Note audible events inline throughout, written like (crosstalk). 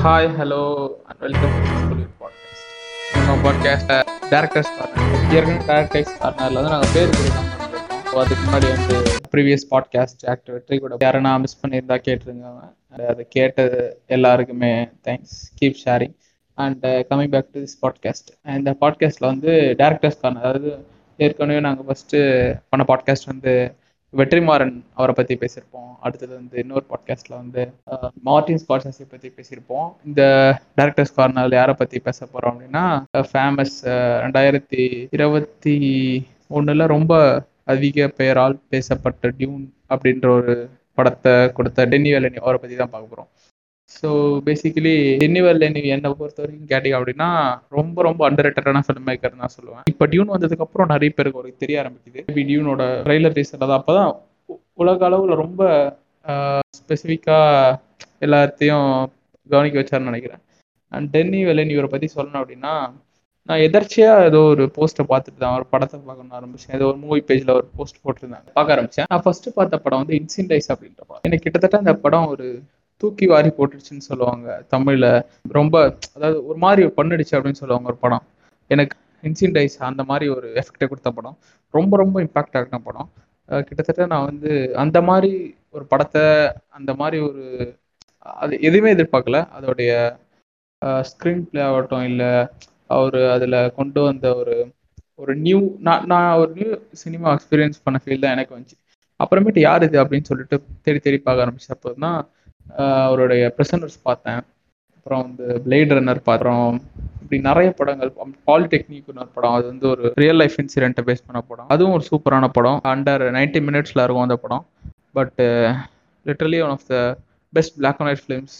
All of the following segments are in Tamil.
Hi hello and welcome to podcast நம்ம பாட்காஸ்ட்டை டேரக்டர்ஸ் கார்னர் ஏற்கனவே டேரக்டர்ஸ் கார்னரில் வந்து நாங்கள் பேர் கொடுக்காம ஸோ அதுக்கு முன்னாடி வந்து ப்ரீவியஸ் பாட்காஸ்ட் ஆக்டர் வெற்றி கூட யாரா மிஸ் பண்ணியிருந்தா கேட்டிருந்தாங்க And அதை கேட்டது எல்லாருக்குமே thanks keep sharing and coming back to this podcast இந்த பாட்காஸ்ட்டில் வந்து டேரக்டர்ஸ் கார்னர் அதாவது ஏற்கனவே நாங்கள் ஃபஸ்ட்டு பண்ண பாட்காஸ்ட் வந்து வெற்றிமாறன் அவரை பற்றி பேசியிருப்போம். அடுத்தது வந்து இன்னொரு பாட்காஸ்ட்டில் வந்து மார்டின் ஸ்கார்சஸை பற்றி பேசியிருப்போம். இந்த டேரக்டர்ஸ் கார்னரில் யாரை பற்றி பேச போகிறோம் அப்படின்னா ஃபேமஸ் ரெண்டாயிரத்தி இருபத்தி ஒன்றில் ரொம்ப அதிக பெயரால் பேசப்பட்ட டியூன் அப்படின்ற ஒரு படத்தை கொடுத்த டென்னி வேலனி அவரை பற்றி தான் பார்க்க போகிறோம் ஸோ பேசிக்கலி டென்னி வெல்லனி என்னை பொறுத்த வரைக்கும் கேட்டிங்க அப்படின்னா ரொம்ப ரொம்ப அண்டர் ரேட்டடான ஃபிலிம் மேக்கர் தான் சொல்லுவேன். இப்போ டியூன் வந்ததுக்கு அப்புறம் நிறைய பேருக்கு ஒரு தெரிய ஆரம்பிக்குது. இப்போ டியூனோட ட்ரைலர் டீசர் அது அப்போ தான் உலக அளவில் ரொம்ப ஸ்பெசிஃபிக்காக எல்லாத்தையும் கவனிக்க வச்சாருன்னு நினைக்கிறேன். அண்ட் டென்னி வெல்லனி இவரை பற்றி சொல்லணும் அப்படின்னா நான் எதர்ச்சியாக ஏதோ ஒரு போஸ்ட்டை பார்த்துட்டு தான் ஒரு படத்தை பார்க்கணும் ஆரம்பிச்சேன். ஏதோ ஒரு மூவி பேஜில் ஒரு போஸ்ட் போட்டிருந்தாங்க. பார்க்க ஆரம்பிச்சேன். நான் ஃபஸ்ட்டு பார்த்த படம் வந்து இன்சின்டைஸ் அப்படின்ற படம். எனக்கு கிட்டத்தட்ட அந்த படம் ஒரு தூக்கி வாரி போட்டுடுச்சுன்னு சொல்லுவாங்க. தமிழ்ல ரொம்ப அதாவது ஒரு மாதிரி பண்ணுடுச்சு அப்படின்னு சொல்லுவாங்க ஒரு படம். எனக்கு இன்சின்டைஸ் அந்த மாதிரி ஒரு எஃபெக்டை கொடுத்த படம். ரொம்ப ரொம்ப இம்பாக்ட் ஆகின படம். கிட்டத்தட்ட நான் வந்து அந்த மாதிரி ஒரு படத்தை அந்த மாதிரி ஒரு அது எதுவுமே எதிர்பார்க்கல. அதோடைய ஸ்க்ரீன் பிளே ஆகட்டும் இல்லை அவர் அதில் கொண்டு வந்த ஒரு ஒரு நியூ நான் நான் ஒரு நியூ சினிமா எக்ஸ்பீரியன்ஸ் பண்ண ஃபீல் தான் எனக்கு வந்துச்சு. அப்புறமேட்டு யார் இது அப்படின்னு சொல்லிட்டு தேடி தேடி பார்க்க ஆரம்பிச்சப்போ தான் அவருடைய ப்ரெசன்டர்ஸ் பார்த்தேன். அப்புறம் வந்து பிளேட் ரன்னர் பார்த்தோம். இப்படி நிறைய படங்கள் பாலிடெக்னிக் ஒரு படம் அது வந்து ஒரு ரியல் லைஃப் இன்சிடென்ட்டை பேஸ் பண்ண படம். அதுவும் ஒரு சூப்பரான படம். அண்டர் 90 மினிட்ஸில் இருக்கும் அந்த படம். But literally one of the best black and white films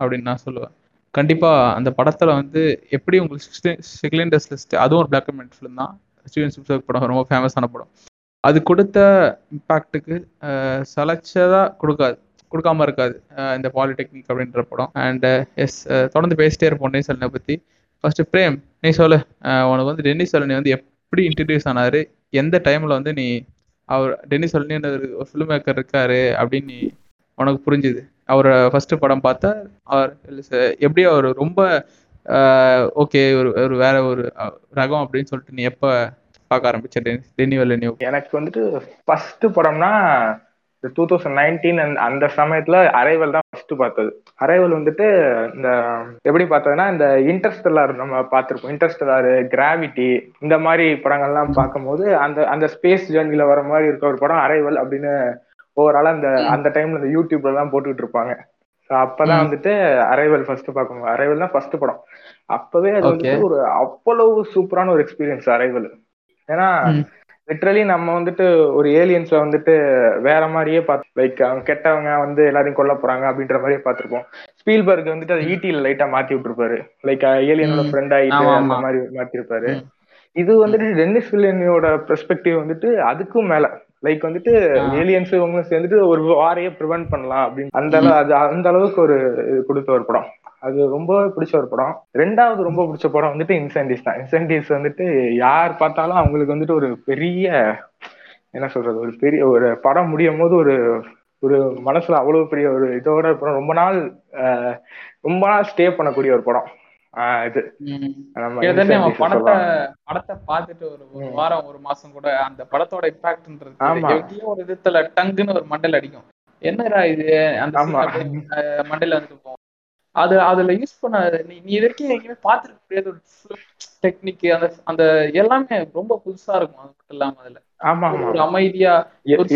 அப்படின்னு நான் சொல்லுவேன். கண்டிப்பாக அந்த படத்தில் வந்து எப்படி உங்களுக்கு செகண்ட் லிஸ்ட் அதுவும் ஒரு பிளாக் அண்ட் ஒயிட் ஃபிலிம் தான். ஸ்டீவன் ஸ்பில்பர்க் படம் ரொம்ப ஃபேமஸான படம். அது கொடுத்த இம்பேக்ட்டுக்கு சலைச்சதாக கொடுக்காது. கொடுக்காம இருக்காது. இந்த பாலிடெக்னிக் அப்படின்ற படம். அண்ட் எஸ் தொடர்ந்து பேசிட்டே இருப்போம் டென்னிஸ் அலனை பற்றி ஃபர்ஸ்ட் பிரேம் நீ சொல்லு. உனக்கு வந்து டென்னிஸ் சலனி வந்து எப்படி இன்ட்ரடியூஸ் ஆனாரு? எந்த டைமில் வந்து நீ அவர் டென்னிஸ் அலனின்னு ஒரு ஃபிலிம் மேக்கர் இருக்காரு அப்படின்னு நீ உனக்கு புரிஞ்சுது? அவரை ஃபர்ஸ்ட் படம் பார்த்தா அவர் எப்படி அவர் ரொம்ப ஓகே ஒரு ஒரு வேற ஒரு ரகம் அப்படின்னு சொல்லிட்டு நீ எப்போ பார்க்க ஆரம்பிச்ச? டென்னி டென்னி வெல்லனி எனக்கு வந்துட்டு ஃபர்ஸ்ட் படம்னா டூ தௌசண்ட் நைன்டீன் அந்த சமயத்துல அரைவல் தான் ஃபர்ஸ்ட் பார்த்தது. அரைவல் வந்துட்டு இந்த எப்படி பார்த்ததுன்னா இந்த இன்டர்ஸ்டெல்லார் நம்ம பார்த்திருப்போம். இன்டர்ஸ்டெல்லார் கிராவிட்டி இந்த மாதிரி படங்கள்லாம் பார்க்கும்போது அந்த அந்த ஸ்பேஸ் ஜேர்னில வர மாதிரி இருக்க ஒரு படம் அரைவல் அப்படின்னு ஓவராலா அந்த அந்த டைம்ல இந்த யூடியூப்ல எல்லாம் போட்டுக்கிட்டு இருப்பாங்க. அப்பதான். வந்துட்டு அரைவல் ஃபர்ஸ்ட் பார்க்கணும் அரைவல் தான் ஃபர்ஸ்ட் படம். அப்பவே அது. வந்துட்டு ஒரு அவ்வளவு சூப்பரான ஒரு எக்ஸ்பீரியன்ஸ் அரைவல் ஏன்னா. லிட்ரலி நம்ம வந்துட்டு ஒரு ஏலியன்ஸ்ல வந்துட்டு வேற மாதிரியே பார்த்து லைக் அவங்க கெட்டவங்க வந்து எல்லாரையும் கொல்ல போறாங்க அப்படின்ற மாதிரியே பார்த்திருப்போம் ஸ்பீல்பர்க் வந்துட்டு அதை ஈட்டில லைட்டா மாத்தி விட்டுருப்பாரு லைக் ஏலியனோட. ஃப்ரெண்ட் ஆயிட்டு ஆமா, அந்த. மாதிரி மாத்திருப்பாரு. இது வந்துட்டு டென்னிஸ் வில்லியனோட பெர்ஸ்பெக்டிவ் வந்துட்டு அதுக்கும் மேல லைக் வந்துட்டு. ஏலியன்ஸ் இவங்க சேர்ந்துட்டு ஒரு வாரையே ப்ரிவென்ட் பண்ணலாம் அப்படின்னு அந்த அளவு அது அந்த அளவுக்கு ஒரு இது கொடுத்த ஒரு படம் அது ரொம்ப பிடிச்ச ஒரு படம். ரெண்டாவது ரொம்ப பிடிச்ச படம் வந்துட்டு இன்சென்டிவ்ஸ் தான். இன்சென்டிவ்ஸ் வந்துட்டு யார் பார்த்தாலும் அவங்களுக்கு வந்துட்டு ஒரு பெரிய என்ன சொல்றது ஒரு பெரிய ஒரு படம் முடியும் போது ஒரு ஒரு மனசுல அவ்வளவு பெரிய ஒரு இதோட படம் ரொம்ப நாள் ரொம்ப நாள் ஸ்டே பண்ணக்கூடிய ஒரு படம். ஆஹ், இது. நம்ம படத்தை. படத்தை பார்த்துட்டு ஒரு. வாரம் ஒரு மாசம் கூட அந்த படத்தோட இம்பாக்ட்ன்றது ஒரு விதத்துல டங்குன்னு ஒரு மண்டல் அடிக்கும். என்னடா இது? அந்த மண்டையில வந்துட்டு அது அதுல யூஸ் பண்ண நீ நீ வரைக்கும் எங்கேயுமே பார்த்துருக்க முடியாத ஒரு டெக்னிக் அந்த அந்த எல்லாமே ரொம்ப புதுசா இருக்கும் அது மட்டும் இல்லாம அதுல. ஆமா ஒரு- அமைதியா ஒரு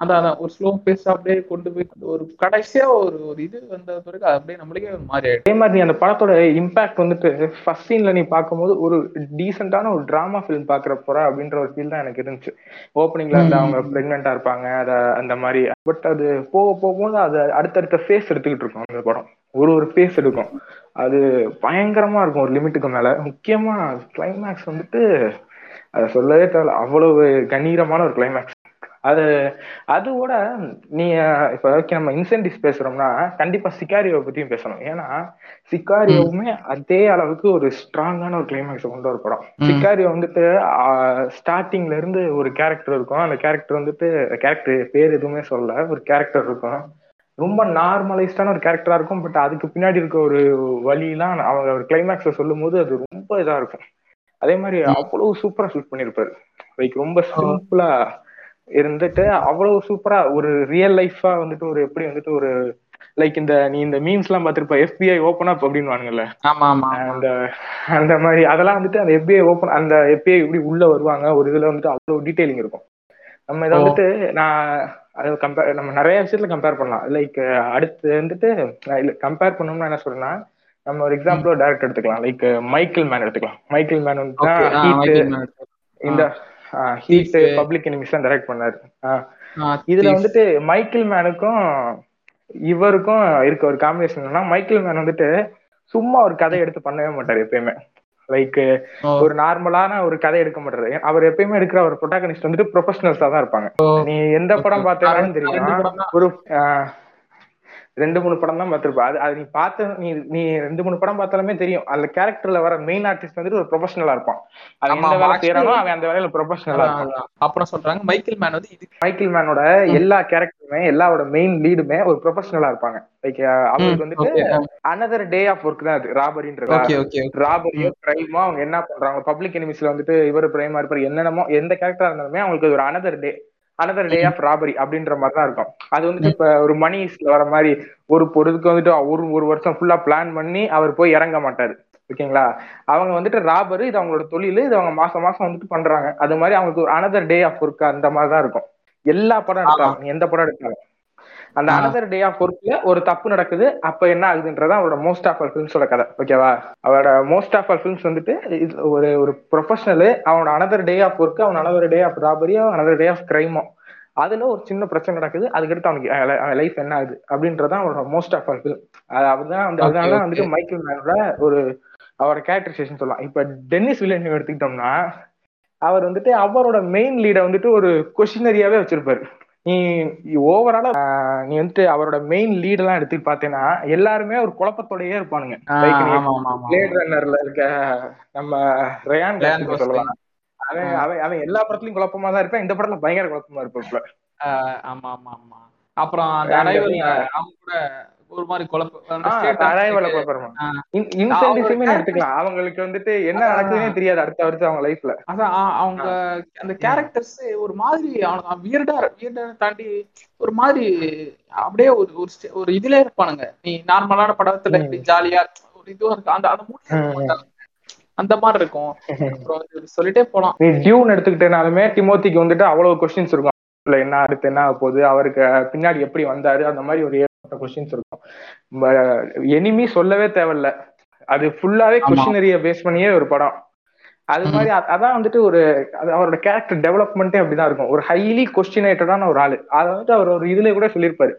அதான் அதான் ஒரு ஸ்லோ பேஸ் அப்படியே கொண்டு போய் ஒரு கடைசியா ஒரு ஒரு இது வந்த பிறகு அப்படியே நம்மளுக்கே ஒரு மாதிரி ஆயிடும். அதே மாதிரி நீ அந்த படத்தோட இம்பாக்ட் வந்துட்டு ஃபர்ஸ்ட் சீன்ல நீ பார்க்கும்போது ஒரு டீசென்டான ஒரு டிராமா ஃபிலிம் பாக்குற போற அப்படின்ற ஒரு ஃபீல் தான் எனக்கு இருந்துச்சு. ஓப்பனிங்ல வந்து. அவங்க பிரெக்னெண்டா இருப்பாங்க அத அந்த மாதிரி. பட் அது போக போகும்போது அது அடுத்தடுத்த ஃபேஸ் எடுத்துக்கிட்டு இருக்கும் அந்த படம். ஒரு ஒரு ஃபேஸ் எடுக்கும். அது பயங்கரமா இருக்கும் ஒரு லிமிட்டுக்கு மேல. முக்கியமா கிளைமேக்ஸ் வந்துட்டு அதை சொல்லவே தேவையில்ல. அவ்வளவு கணீரமான ஒரு கிளைமேக்ஸ் அது அதோட நீ இப்ப நம்ம இன்சென்டிவ்ஸ் பேசுறோம்னா கண்டிப்பா சிக்காரியோவை பத்தியும் பேசணும். ஏன்னா சிக்காரியோவுமே அதே அளவுக்கு ஒரு ஸ்ட்ராங்கான ஒரு கிளைமேக்ஸ் கொண்டு வர படம். சிக்காரியோ வந்துட்டு ஸ்டார்டிங்ல இருந்து ஒரு கேரக்டர் இருக்கும். அந்த கேரக்டர் வந்துட்டு கேரக்டர் பேர் எதுவுமே சொல்லல. ஒரு கேரக்டர் இருக்கும். ரொம்ப நார்மலைஸ்டான ஒரு கேரக்டரா இருக்கும். பட் அதுக்கு பின்னாடி இருக்க ஒரு வழியெல்லாம் அவங்க ஒரு கிளைமேக்ஸ்ல சொல்லும் போது அது ரொம்ப இதா இருக்கும். அதே மாதிரி அவ்வளவு சூப்பரா ஷூட் பண்ணிருப்பாரு. லைக் ரொம்ப சிம்பிளா இருந்துட்டு அவ்வளவு சூப்பரா ஒரு ரியல் லைஃபா வந்துட்டு ஒரு எப்படி வந்துட்டு ஒரு லைக் இந்த நீ இந்த மீம்ஸ் எல்லாம் பார்த்திருப்ப எஃபிஐ ஓபன் அப் அப்படின்னு ஆமா அந்த அந்த மாதிரி அதெல்லாம் வந்துட்டு அந்த எஃபிஐ ஓப்பன் அந்த எஃபிஐ எப்படி உள்ள வருவாங்க ஒரு இதுல வந்துட்டு அவ்வளவு டீடைலிங் இருக்கும். நம்ம இதை வந்துட்டு நான் அதை கம்பேர் நம்ம நிறைய விஷயத்துல கம்பேர் பண்ணலாம். லைக் அடுத்து வந்துட்டு கம்பேர் பண்ணோம்னா என்ன சொல்றேன்னா நம்ம ஒரு எக்ஸாம்பிள் டேரக்ட் எடுத்துக்கலாம். லைக் மைக்கேல் மேன் எடுத்துக்கலாம். மைக்கேல் மேன் வந்து இந்த ஹீட் பப்ளிக் எனிமிஸ் தான் டைரக்ட் பண்ணாரு. இதுல வந்துட்டு மைக்கேல் மேனுக்கும் இவருக்கும் இருக்க ஒரு காம்பினேஷன் என்னன்னா மைக்கேல் மேன் வந்துட்டு சும்மா ஒரு கதை எடுத்து பண்ணவே மாட்டாரு எப்பயுமே. லைக் ஒரு நார்மலான ஒரு கதை எடுக்க மாட்டாரு. அவர் எப்பயுமே எடுக்கிற ஒரு ப்ரொட்டாகனிஸ்ட் வந்துட்டு ப்ரொஃபஷனல்ஸா தான் இருப்பாங்க. நீ எந்த படம் பார்த்தேன்னு தெரியும். ஒரு ரெண்டு மூணு படம் தான் பார்த்திருப்ப. அது அது நீ பார்த்த நீ நீ ரெண்டு மூணு படம் பார்த்தாலுமே தெரியும். அந்த கேரக்டர்ல வர மெயின் ஆர்டிஸ்ட் வந்துட்டு ஒரு ப்ரொஃபஷனலா இருப்பான். அது எந்த வேலை செய்யறானோ அவன் அந்த வேலையில ப்ரொஃபஷனலா இருப்பான். அப்புறம் சொல்றாங்க மைக்கேல் மேன் வந்து இது மைக்கேல் மேனோட எல்லா கேரக்டருமே எல்லாரோட மெயின் லீடுமே ஒரு ப்ரொஃபஷனலா இருப்பாங்க. லைக் அவங்களுக்கு வந்துட்டு அனதர் டே ஆஃப் ஒர்க் தான் அது. ராபரின்றது ராபரியோ கிரைமோ அவங்க என்ன பண்றாங்க? பப்ளிக் எனிமிஸ்ல வந்துட்டு இவர் பிரைமா இருப்பாரு. என்னென்னமோ எந்த கேரக்டரா இருந்தாலுமே அவங்களுக்கு ஒரு another day another day of robbery அப்படின்ற மாதிரி தான் இருக்கும். அது வந்துட்டு இப்ப ஒரு மணிஸ்ல வர மாதிரி ஒரு பொருளுக்கு வந்துட்டு ஒரு ஒரு வருஷம் ஃபுல்லா பிளான் பண்ணி அவர் போய் இறங்க மாட்டாரு. ஓகேங்களா அவங்க வந்துட்டு ராபரு இது அவங்களோட தொழில் இது அவங்க மாசம் மாசம் வந்துட்டு பண்றாங்க. அது மாதிரி அவங்களுக்கு ஒரு அனதர் டே ஆஃப் ஒர்க் அந்த மாதிரி தான் இருக்கும். எல்லா படம் எடுத்தாலும் எந்த படம் எடுத்தாலும். அந்த அனதர் டே ஆஃப் ஒர்க்ல ஒரு தப்பு நடக்குது அப்ப என்ன ஆகுதுன்றதா அவரோட மோஸ்ட் ஆஃப் ஆல் ஃபிலிம்ஸோட கதை. ஓகேவா அவரோட மோஸ்ட் ஆஃப் ஆல் ஃபிலிம்ஸ் வந்துட்டு ஒரு ஒரு ப்ரொஃபஷனலு அவனோட அனதர் டே ஆஃப் ஒர்க் அவன் அனதர் டே ஆஃப் ராபரியோ அனதர் டே ஆஃப் கிரைமோ அதுல ஒரு சின்ன பிரச்சனை நடக்குது அதுக்கடுத்து அவனுக்கு லைஃப் என்ன ஆகுது? அப்படின்றதான் அவரோட மோஸ்ட் ஆஃப் ஆல் ஃபிலிம் அதுதான் வந்து அதனால வந்துட்டு மைக்கேல் மேனோட ஒரு அவரோட கேரக்டரைசேஷன் சொல்லலாம். இப்ப டென்னிஸ் வில்லியம் எடுத்துக்கிட்டோம்னா அவர் வந்துட்டு அவரோட மெயின் லீடை வந்துட்டு ஒரு கொஷினரியாவே வச்சிருப்பாரு. நீ ஓவராலா நீ வந்துட்டு அவரோட மெயின் லீட் எல்லாம் எடுத்து பாத்தீங்கன்னா எல்லாருமே ஒரு குழப்பத்தோடயே இருப்பானுங்க. பிளேட் ரன்னர்ல இருக்க நம்ம ரயான் சொல்லலாம் அவன் அவன் அவன் எல்லா படத்துலயும் குழப்பமா தான் இருப்பான். இந்த படத்துல பயங்கர குழப்பமா இருப்பாப்ல ஆமா ஆமா ஆமா. அப்புறம் அந்த அவங்க கூட ஒரு மாதிரி குழப்பம் எடுத்துக்கலாம். அவங்களுக்கு வந்துட்டு என்ன நடக்குதுன்னே தெரியாது அடுத்த வருஷம் அவங்க லைஃப்ல அதான் அவங்க அந்த கேரக்டர்ஸ் ஒரு மாதிரி வியர்டா வியர்டா தாண்டி ஒரு மாதிரி அப்படியே ஒரு ஒரு இதுல இருப்பானுங்க. நீ நார்மலான படத்துல இப்படி ஜாலியா ஒரு இதுவா இருக்கு? அந்த அந்த மூடி அந்த மாதிரி இருக்கும். சொல்லிட்டே போலாம். நீ டியூன் எடுத்துக்கிட்டனாலுமே டிமோத்திக்கு வந்துட்டு அவ்வளவு கொஸ்டின்ஸ் இருக்கும். இல்ல என்ன அடுத்து என்ன போகுது? அவருக்கு பின்னாடி எப்படி வந்தாரு? அந்த மாதிரி ஒரு கொஸ்டின்ஸ் இருக்கும். எனிமி சொல்லவே தேவையில்ல. அது ஃபுல்லாவே கொஸ்டினரிய பேஸ் பண்ணியே ஒரு படம். அது மாதிரி அதான் வந்துட்டு ஒரு அவரோட கேரக்டர் டெவலப்மெண்ட்டே அப்படிதான் இருக்கும். ஒரு ஹைலி கொஸ்டினேட்டடான ஒரு ஆளு. அதை வந்துட்டு அவர் ஒரு இதுல கூட சொல்லியிருப்பாரு.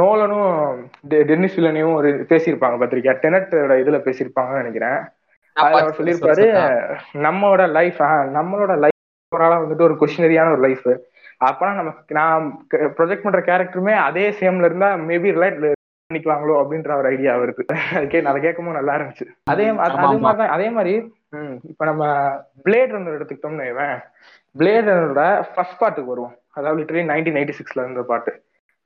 நோலனும் டென்னிஸ் வில்லனையும் ஒரு பேசியிருப்பாங்க பத்திரிக்கா. டெனட்டோட இதுல பேசியிருப்பாங்கன்னு நினைக்கிறேன். அவர் சொல்லியிருப்பாரு நம்மளோட லைஃப் நம்மளோட லைஃப் வந்துட்டு ஒரு கொஸ்டினரியான ஒரு லைஃப் அப்பனா நம்ம நான் ப்ரொஜெக்ட் பண்ற கேரக்டருமே அதே சேம்ல இருந்தா மேபி ரிலேட் பண்ணிக்குவாங்களோ அப்படின்ற ஒரு ஐடியா வருது. அதை கேட்கும் நல்லா இருந்துச்சு. அதே அதே மாதிரிதான் அதே மாதிரி இப்ப நம்ம பிளேட் ரன்னர் எடுத்துக்கிட்டோம்னு பிளேட் ரன்னரோட ஃபர்ஸ்ட் பாட்டுக்கு வருவோம். அதாவது லிட்டரலி நைன்டீன் நைன்டி சிக்ஸ்ல இருந்த பாட்டு.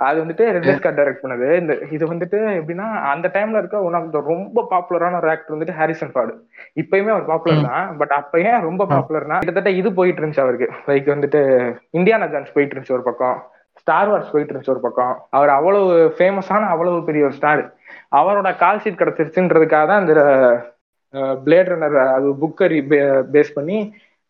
அது வந்துட்டு ரெட்லி ஸ்காட் டைரக்ட் பண்ணது. இந்த இது வந்துட்டு எப்படின்னா அந்த டைம்ல இருக்க ஒன் ஆஃப் த ரொம்ப பாப்புலரான ஒரு ஆக்டர் வந்துட்டு ஹாரிசன் ஃபார்டு இப்பயுமே அவர் பாப்புலர் தான் பட் அப்ப ஏன் ரொம்ப பாப்புலர்னா கிட்டத்தட்ட இது போயிட்டு இருந்துச்சு அவருக்கு. லைக் வந்துட்டு இந்தியானா ஜான்ஸ் போயிட்டு இருந்துச்சு ஒரு பக்கம். ஸ்டார் வார்ஸ் போயிட்டு இருந்துச்சு ஒரு பக்கம். அவர் அவ்வளவு ஃபேமஸான அவ்வளவு பெரிய ஒரு ஸ்டார் அவரோட கால் ஷீட் கிடைச்சிருச்சுன்றதுக்காக தான் இந்த பிளேட் ரன்னர் அது புக்கரி பேஸ் பண்ணி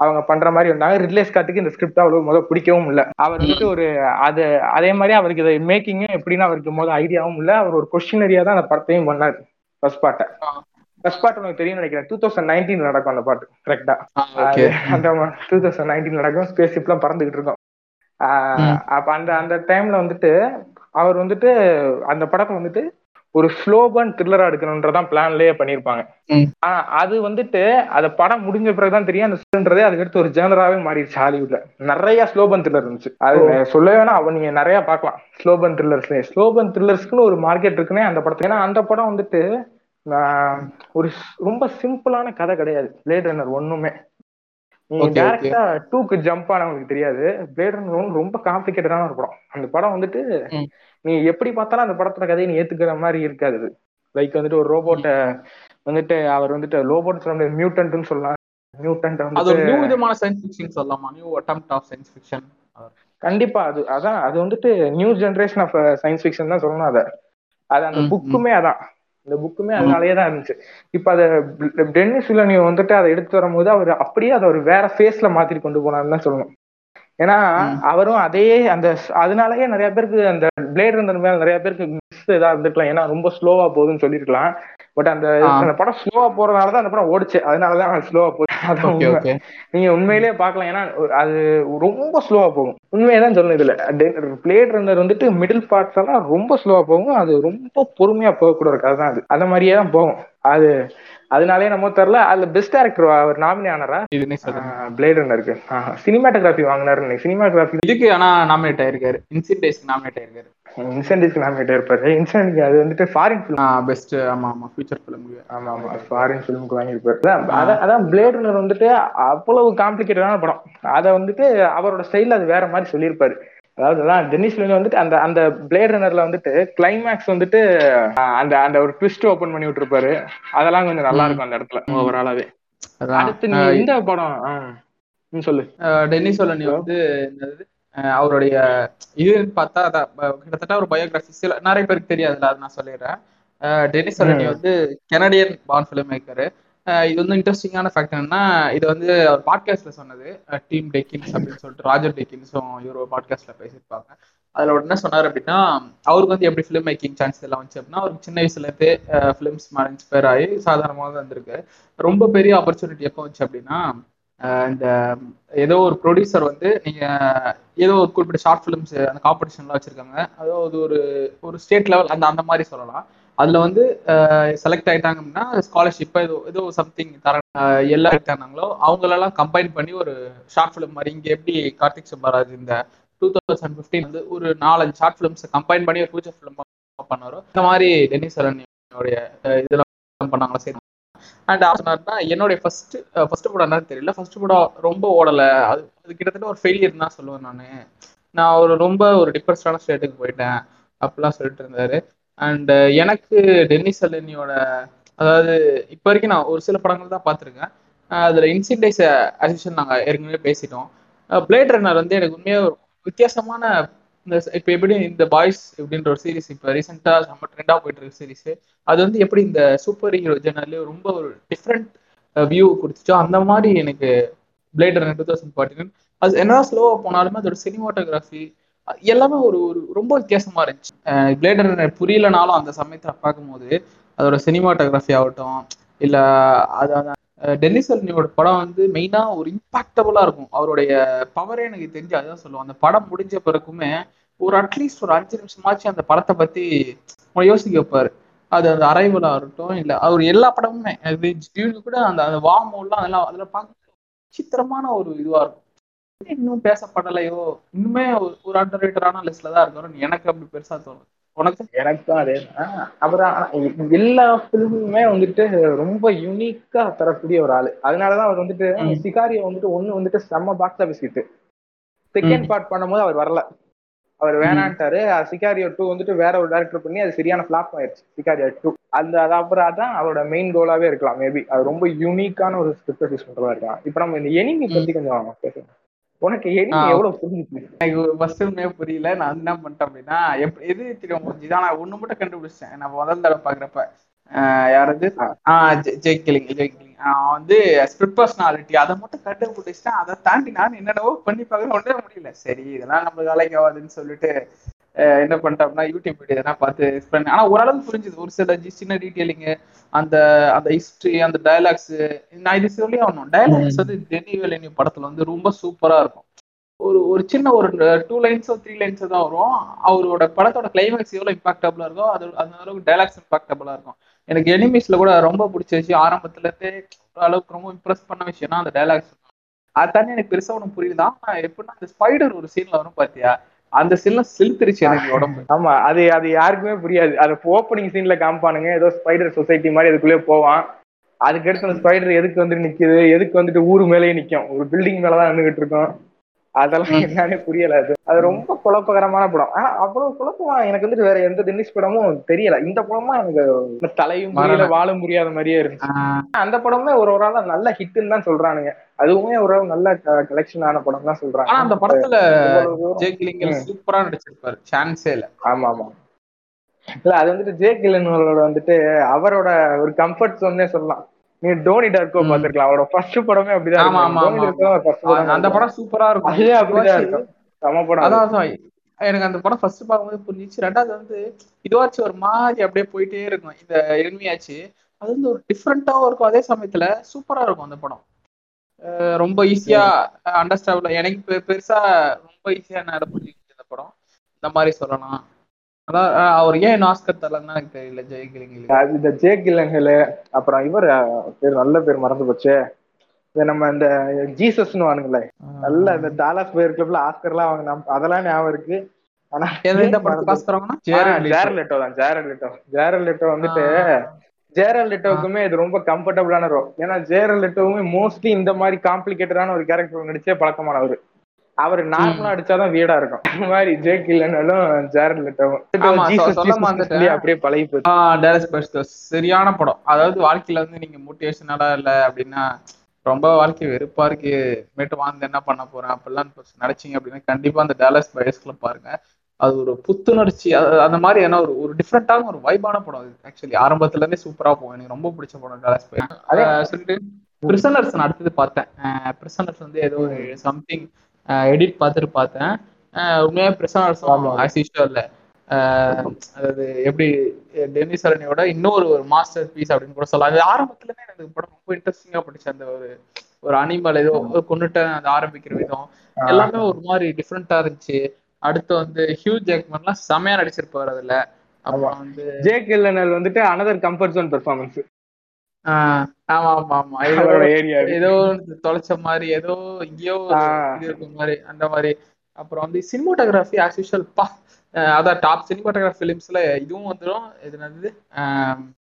அவங்க பண்ற மாதிரி வந்தாங்க ரிட்லே ஸ்காட்டுக்கு இந்த ஸ்கிரிப்ட் அவ்வளவு முதல் பிடிக்கவும் இல்லை. அவர் வந்துட்டு ஒரு அது அதே மாதிரி அவருக்கு இதை மேக்கிங்கும் எப்படின்னு அவருக்கு முதல் ஐடியாவும் இல்லை. அவர் ஒரு கொஸ்டினரியா தான் அந்த படத்தையும் பண்ணாரு. ஃபர்ஸ்ட் பாட்டை ஃபர்ஸ்ட் பாட்டு உனக்கு தெரியும் நினைக்கிறேன். டூ தௌசண்ட் நைன்டீன் நடக்கும் அந்த பாட்டு. கரெக்டா அந்த டூ தௌசண்ட் நைன்டீன் நடக்கும். ஸ்பேஸ் ஷிப்லாம் பறந்துகிட்டு இருக்கோம். அப்ப அந்த அந்த டைம்ல வந்துட்டு அவர் வந்துட்டு அந்த படத்தை வந்துட்டு ஒரு ஸ்லோபன் த்ரில்லரா எடுக்கணும்ன்றதான் பிளான்லயே பண்ணிருப்பாங்க ஆனா அது வந்துட்டு அந்த படம் முடிஞ்ச பிறகுதான் தெரியும். அந்த ஸ்லோன்றதே அதுக்கடுத்து ஒரு ஜேனராவே மாறிடுச்சு ஹாலிவுட்ல நிறைய ஸ்லோபன் த்ரில்லர் இருந்துச்சு. அது சொல்ல வேணா அவ நீங்க நிறைய பார்க்கலாம். ஸ்லோபன் த்ரில்லர்ஸ்ல ஸ்லோபன் த்ரில்லர்ஸ்க்குன்னு ஒரு மார்க்கெட் இருக்குன்னே அந்த படத்துல ஏன்னா அந்த படம் வந்துட்டு ஒரு ரொம்ப சிம்பிளான கதை கிடையாது. பிளேட் ரன்னர் ஒண்ணுமே. நீங்க. டேரக்டா டூக்கு ஜம்ப் ஆனவங்களுக்கு தெரியாது. பிளேட் ரொம்ப காம்ப்ளிகேட்டடான ஒரு படம். அந்த படம் வந்துட்டு. நீ எப்படி பார்த்தாலும் அந்த படத்தோட கதையை நீ ஏத்துக்கிற மாதிரி இருக்காது. லைக் வந்துட்டு ஒரு ரோபோட்டை வந்துட்டு அவர் வந்துட்டு ரோபோட் சொல்ல முடியாது மியூட்டன்ட்னு சொல்லலாம். மியூட்டன்ட் அது வந்து ஒரு நியூ விதமான சயின்ஸ் ஃபிக்ஷன் சொல்லலாமா? New attempt of science fiction கண்டிப்பா அது அதான் அது வந்துட்டு new generation of science fiction தான் சொல்லணும் அதை. அது அந்த புக்குமே அதான். இந்த புக்குமே அதனாலயே தான் இருந்துச்சு. இப்ப அத டென்னிஸ் வில்லனியோ வந்துட்டு அதை எடுத்து வரும்போது அவர் அப்படியே அதை ஒரு வேற ஃபேஸ்ல மாத்திட்டு கொண்டு போனாருன்னு தான் சொல்லணும். ஏன்னா. அவரும் அதே அந்த அதனாலயே நிறைய பேருக்கு அந்த பிளேட் இருந்த மேல நிறைய பேருக்கு மிஸ் இதா இருந்திருக்கலாம். ஏன்னா ரொம்ப ஸ்லோவா போகுதுன்னு சொல்லிருக்கலாம். பட் அந்த படம் ஸ்லோவா போறதுனால தான் அந்த படம் ஓடுச்சு. அதனாலதான் ஸ்லோவா போச்சு. (laughs) நீங்க உண்மையிலேயே பார்க்கலாம். ஏன்னா அது ரொம்ப ஸ்லோவா போகும். உண்மையை தான் சொல்லணும் இதுல. பிளேட் ரன்னர் வந்துட்டு மிடில் பார்ட்ஸ் எல்லாம் ரொம்ப ஸ்லோவா போகும். அது ரொம்ப பொறுமையா போகக்கூடிய ஒரு கதை தான் அது. அந்த மாதிரியே தான் போகும். அது அதனாலே நம்ம தெரியல. அதுல பெஸ்ட் டேரக்டர் அவர் நாமினி ஆனாரா? பிளேட் ரன்னருக்கு சினிமாட்டோகிராஃபி வாங்கினாரு சினிமாட்டோகிராஃபி இதுக்கு ஆனா நாமினேட் ஆயிருக்காரு. இன்சிட் டேஸ்க்கு நாமினேட் ஆயிருக்காரு. இன்சென்டிவ்க்கு நாமினேட் இருப்பாரு. இன்சென்டிவ் அது வந்துட்டு ஃபாரின் ஃபிலிம் பெஸ்ட் ஆமா ஆமா. ஃபியூச்சர் ஃபிலிம் ஆமா ஆமா. ஃபாரின் ஃபிலிமுக்கு வாங்கியிருப்பாரு. அதான், பிளேட் ரன்னர் வந்துட்டு அவ்வளவு காம்ப்ளிகேட்டடான படம். அதை வந்துட்டு அவரோட ஸ்டைல்ல அது வேற மாதிரி சொல்லியிருப்பாரு. அதாவது அதான் டென்னிஸ் வந்துட்டு அந்த அந்த பிளேட் ரன்னர்ல வந்துட்டு கிளைமேக்ஸ் வந்துட்டு அந்த அந்த ஒரு ட்விஸ்ட் ஓபன் பண்ணி விட்டுருப்பாரு. அதெல்லாம் கொஞ்சம் நல்லா இருக்கும் அந்த இடத்துல. ஓவராலாவே. அடுத்து நீ இந்த படம் நீ சொல்லு. டென்னிஸ் ஒலனி வந்து அவருடைய இதுன்னு பார்த்தா அதான் கிட்டத்தட்ட ஒரு பயோகிராஃபி சில நிறைய பேருக்கு தெரியாதுல்ல அது நான் சொல்லிடுறேன். ஒலனி ம். வந்து கெனடியன் பான் ஃபிலிம் மேக்கரு இது வந்து இன்ட்ரெஸ்டிங்கான ஃபேக்ட் என்னன்னா இது வந்து அவர் பாட்காஸ்ட்ல சொன்னது. டீம் டெக்கின்ஸ் அப்படின்னு சொல்லிட்டு ராஜர் டெக்கின்ஸும் இவர் பாட்காஸ்ட்ல பேசியிருப்பாங்க. அதுல என்ன சொன்னார் அப்படின்னா அவருக்கு வந்து எப்படி ஃபிலிம் மேக்கிங் சான்ஸ் எல்லாம் வந்துச்சு அப்படின்னா அவருக்கு சின்ன வயசுல இருந்தே ஃபிலிம்ஸ் மேலே இன்ஸ்பயர் ஆகி சாதாரணமாக தான் வந்திருக்கு. ரொம்ப பெரிய ஆப்பர்ச்சுனிட்டி எப்போ வந்துச்சு அப்படின்னா இந்த um, ஏதோ ஒரு ப்ரொடியூசர் வந்து நீங்க ஏதோ ஒரு குறிப்பிட்ட ஷார்ட் ஃபிலிம்ஸ் அந்த காம்படிஷன்லாம் வச்சிருக்காங்க. அதாவது ஒரு ஒரு ஸ்டேட் லெவல் அந்த அந்த மாதிரி சொல்லலாம். அதுல வந்து செலக்ட் ஆயிட்டாங்க அப்படின்னா ஸ்காலர்ஷிப் ஏதோ ஏதோ சம்திங் தர அஹ் எல்லாம் அவங்களெல்லாம் கம்பைன் பண்ணி ஒரு ஷார்ட் ஃபிலிம் மாதிரி இங்க எப்படி கார்த்திக் சுப்பராஜ் இந்த டூ தௌசண்ட் ஃபிஃப்டீன் வந்து ஒரு நாலஞ்சு ஷார்ட் ஃபிலிம்ஸ் கம்பைன் பண்ணி ஒரு ஃபியூச்சர் ஃபிலிம் பண்ணாரோ இந்த மாதிரி டென்னிஸ் அரண்யோடைய இதெல்லாம் பண்ணாங்களா சரி. அண்ட் சொன்னார்னா என்னுடைய ஃபர்ஸ்ட் ஃபர்ஸ்ட் படம் என்னன்னு தெரியல. ஃபர்ஸ்ட் படம் ரொம்ப ஓடல. அது அது கிட்டத்தட்ட ஒரு ஃபெயிலியர் தான் சொல்லுவேன் நான். நான் ஒரு ரொம்ப ஒரு டிப்ரெஸ்டான ஸ்டேட்டுக்கு போயிட்டேன். அப்படிலாம் சொல்லிட்டு இருந்தாரு. அண்ட் எனக்கு டென்னிஸ் அலனியோட அதாவது இப்போ வரைக்கும் நான் ஒரு சில படங்கள் தான் பார்த்துருக்கேன். அதில் இன்சிடைஸ் அசிஷன் நாங்கள் ஏற்கனவே பேசிட்டோம். பிளேட் ரன்னர் வந்து எனக்கு உண்மையாக ஒரு வித்தியாசமான இந்த இப்போ எப்படி இந்த பாய்ஸ் அப்படின்ற ஒரு சீரிஸ் இப்போ ரீசெண்டாக நம்ம ட்ரெண்டாக போயிட்டு இருக்க சீரிஸ் அது வந்து எப்படி இந்த சூப்பர் ஹீரோ ஜெனர்லேயே ரொம்ப ஒரு டிஃப்ரெண்ட் வியூ கொடுத்துச்சோ அந்த மாதிரி எனக்கு பிளேட் டூ தௌசண்ட் ஃபார்ட்டின் அது என்ன ஸ்லோவாக போனாலுமே அதோட சினிமாட்டோகிராஃபி எல்லாமே ஒரு ஒரு ரொம்ப வித்தியாசமா இருந்துச்சு. பிளேட் ரன்னர் புரியலனாலும் அந்த சமயத்தில் பார்க்கும்போது அதோட சினிமாட்டோகிராஃபி ஆகட்டும் இல்லை அது டெல்லி டென்னிஸ் படம் வந்து மெயினாக ஒரு இம்பாக்டபுளாக இருக்கும். அவருடைய பவரே எனக்கு தெரிஞ்சு அதுதான் சொல்லுவோம் அந்த படம் முடிஞ்ச பிறகுமே ஒரு அட்லீஸ்ட் ஒரு அஞ்சு நிமிஷமாச்சு அந்த படத்தை பற்றி யோசிக்க வைப்பாரு. அது அந்த அரைவலாக இருக்கட்டும் இல்லை அவர் எல்லா படமுமே. அது கூட அந்த அந்த வாமோல்லாம் அதெல்லாம் அதில் பார்க்க விசித்திரமான ஒரு இதுவாக இருக்கும். இன்னும் பேசப்படலையோ? இன்னுமே ஒரு- ஒரு அண்டர் ரேட்டரான லிஸ்ட்ல தான் இருக்கிறோம் எனக்கு அப்படி பெருசா தோணும் உனக்கு? எனக்கும் அதே. அப்புறம் எல்லா பிலிமுமே வந்துட்டு ரொம்ப யூனிக்கா தரக்கூடிய ஒரு ஆளு. அதனாலதான் அவர் வந்துட்டு. சிகாரியை வந்துட்டு ஒண்ணு வந்துட்டு செம்ம box office hit second. Part பண்ணும்போது அவர் வரல. அவர் வேணான்ட்டாரு. சிகாரியோ டூ வந்துட்டு வேற ஒரு டேரக்டர் பண்ணி அது சரியான ஃபிளாப் ஆயிடுச்சு சிகாரியோ டூ அந்த அது அப்புறம் அதான் அவரோட மெயின் கோலாவே இருக்கலாம் மேபி அது ரொம்ப யூனிக்கான ஒரு ஸ்கிரிப்ட் யூஸ் பண்றதா இருக்கலாம். இப்ப நம்ம இந்த எனிமி பத்தி கொஞ்சம் பேசலாம். உனக்கு எனிமி. எவ்வளவு புரிஞ்சுச்சு எனக்கு ஃபர்ஸ்ட் உண்மையே புரியல. நான் என்ன பண்ணிட்டேன் அப்படின்னா எது தெரியும் முடிஞ்சு தான் நான் ஒண்ணு மட்டும் கண்டுபிடிச்சேன். நான் முதல் தடவை பாக்குறப்ப ஆஹ் யாரது? ஆஹ் ஜெய் கிளிங் ஜெய் கிளிங். அவன் வந்து ஸ்பிரிட் பர்சனாலிட்டி அதை மட்டும் கண்டுபிடிச்சிட்டேன். அதை தாண்டி நான் என்னென்னவோ பண்ணி பார்க்க ஒன்றே முடியல. சரி இதெல்லாம் நம்ம வேலைக்கு ஆகாதுன்னு சொல்லிட்டு என்ன பண்ணிட்டேன் அப்படின்னா யூடியூப் வீடியோ எதனா பார்த்து explain- ஆனா ஓரளவுக்கு புரிஞ்சுது. ஒரு சில சின்ன டீட்டெயிலிங் அந்த அந்த ஹிஸ்டரி அந்த டயலாக்ஸ் நான் இது சொல்லி ஆகணும் டயலாக்ஸ் வந்து டெனி வெலினி படத்துல வந்து ரொம்ப சூப்பரா இருக்கும். ஒரு ஒரு சின்ன ஒரு டூ லைன்ஸோ த்ரீ லைன்ஸோ தான் வரும். அவரோட படத்தோட கிளைமேக்ஸ் எவ்வளோ இம்பாக்டபுளாக இருக்கோ அது அந்த அளவுக்கு டைலாக்ஸ் இம்பாக்டபுளாக இருக்கும். எனக்கு எனிமீஸ்ல கூட ரொம்ப பிடிச்ச விஷயம் ஆரம்பத்துல இருந்தே ஒரு அளவுக்கு ரொம்ப இம்ப்ரெஸ் பண்ண விஷயம்னா அந்த டைலாக்ஸ் அது தண்ணி எனக்கு பெருசா ஒன்றும் புரியுதான் எப்படின்னா அந்த ஸ்பைடர் ஒரு சீன்ல வரும் பாத்தியா? அந்த சீன்ல செலுத்துருச்சு எனக்கு உடம்பு. ஆமா அது அது யாருக்குமே புரியாது. அது ஓப்பனிங் சீன்ல காமிப்பானுங்க. ஏதோ ஸ்பைடர் சொசைட்டி மாதிரி அதுக்குள்ளே போவான். அதுக்கு அடுத்து அந்த ஸ்பைடர் எதுக்கு வந்துட்டு நிக்குது? எதுக்கு வந்துட்டு ஊரு மேலேயே நிக்கும்? ஒரு பில்டிங் மேலதான் நின்றுகிட்டு இருக்கோம். அதெல்லாம் என்னன்னே புரியல அது. அது ரொம்ப குழப்பகரமான படம். ஆனா அவ்வளவு குழப்பமா எனக்கு வந்துட்டு வேற எந்த தினேஷ் படமும் தெரியல. இந்த படமா எனக்கு தலையும் புரியல வாழும் புரியாத மாதிரியே இருந்துச்சு. அந்த படமே ஒரு ஒரு ஆளா நல்ல ஹிட்னு தான் சொல்றானுங்க. அதுவுமே ஒரு நல்ல கலெக்ஷன் ஆன படம் தான் சொல்றாங்க. ஆனா அந்த படத்துல ஜெய்கிலிங்கல் சூப்பரா நடிச்சிருப்பாரு. சான்ஸே இல்ல. ஆமா ஆமா இல்ல அது வந்துட்டு ஜே கில்லனோட வந்துட்டு அவரோட ஒரு கம்ஃபர்ட் ஜோன்னே சொல்லலாம். நீ டோனி டார்கோ பாத்துருக்கலாம் அவரோட ஃபர்ஸ்ட் படமே அப்படிதான் ஆமா ஆமா அந்த படம் சூப்பரா இருக்கும். அதே அப்படிதான் இருக்கும். சம படம். அதான் எனக்கு அந்த படம் ஃபர்ஸ்ட் பார்க்கும்போது புரிஞ்சிச்சு. ரெண்டாவது வந்து இதுவாச்சும் ஒரு மாதிரி அப்படியே போயிட்டே இருக்கும். இந்த எளிமையாச்சு. அது வந்து ஒரு டிஃப்ரெண்டாவும் இருக்கும். அதே சமயத்துல சூப்பரா இருக்கும் அந்த படம். ரொம்ப ஈஸியா அண்டர்ஸ்டாண்ட் எனக்கு பெருசா ரொம்ப ஈஸியா நேரம் புரிஞ்சுக்கிச்சு இந்த படம். இந்த மாதிரி சொல்லலாம். அதான் அவர் ஏன் ஆஸ்கர் தரலன்னு எனக்கு தெரியல ஜெய் இந்த ஜே கிலங்கல் அப்புறம் இவர் பேர் நல்ல பேர் மறந்து போச்சு. நம்ம இந்த ஜீசஸ்னு வானுங்களே நல்ல இந்த டாலஸ் பேர் கிளப்ல ஆஸ்கர்லாம் வாங்கினா அதெல்லாம் ஞாபகம் இருக்கு. ஆனா இந்த படத்துக்கு தான் ஜேரல் லெட்டோ. ஜேரல் லெட்டோ வந்துட்டு ஜேரல் லெட்டோவுக்குமே இது ரொம்ப கம்ஃபர்டபுளான ரோல் ஏன்னா ஜேரல் லெட்டோவுமே மோஸ்ட்லி இந்த மாதிரி காம்ப்ளிகேட்டடான ஒரு கேரக்டர் நடிச்சே பழக்கமானவர். அவர் நார்மலா அடிச்சாதான் வீடா இருக்கும். இந்த மாதிரி ஜே கில்லனாலும் ஜேரல் லெட்டோவும் அப்படியே பழகி போச்சு. சரியான படம். அதாவது வாழ்க்கையில வந்து நீங்க மோட்டிவேஷனலா இல்ல அப்படின்னா ரொம்ப வாழ்க்கை வெறுப்பா இருக்கு. மேட்டு வாழ்ந்து என்ன பண்ண போறேன்? அப்படிலாம் நினைச்சீங்க அப்படின்னா கண்டிப்பா அந்த டேலஸ் பயஸ்ல பாருங்க. அது ஒரு புத்துணர்ச்சி அந்த மாதிரி ஏன்னா ஒரு ஒரு டிஃப்ரெண்டான ஒரு வைபான படம் அது ஆக்சுவலி ஆரம்பத்துல இருந்தே சூப்பரா போகும். எனக்கு ரொம்ப பிடிச்ச படம் டேலஸ் பை சொல்லிட்டு பிரிசனர்ஸ் நான் அடுத்தது பார்த்தேன். பிரிசனர்ஸ் வந்து ஏதோ ஒரு சம்திங் எடிட் பார்த்துட்டு பார்த்தேன். உண்மையாக பிரிசனர்ஸும் ஆஸ் யூஷுவல் அதாவது எப்படி டென்னிஸ் அரணியோட இன்னொரு ஒரு மாஸ்டர் பீஸ் அப்படின்னு கூட சொல்லலாம். அது ஆரம்பத்துலமே எனக்கு படம் ரொம்ப இன்ட்ரெஸ்டிங்கா படிச்சு அந்த ஒரு ஒரு அனிமல் ஏதோ கொண்டுட்டு அந்த ஆரம்பிக்கிற விதம். எல்லாமே ஒரு மாதிரி டிஃப்ரெண்டா இருந்துச்சு. அடுத்து வந்து ஹியூ ஜேக்மன்லாம் செமையா நடிச்சிருப்பாரு அதுல. அப்புறம் வந்து ஜேக் இல்லனல் வந்துட்டு அனதர் கம்ஃபர்ட் ஜோன் பெர்ஃபார்மன்ஸ் ஆமா ஆமா ஆமா ஏதோ தொலைச்ச மாதிரி ஏதோ எங்கேயோ இருக்க மாதிரி அந்த மாதிரி. அப்புறம் வந்து சினிமோட்டோகிராஃபி ஆஸ் யூஷுவல் பா. அதான் டாப் சினிமாட்டோகிராஃபி ஃபிலிம்ஸ்ல இதுவும் வந்துடும் இது என்னது?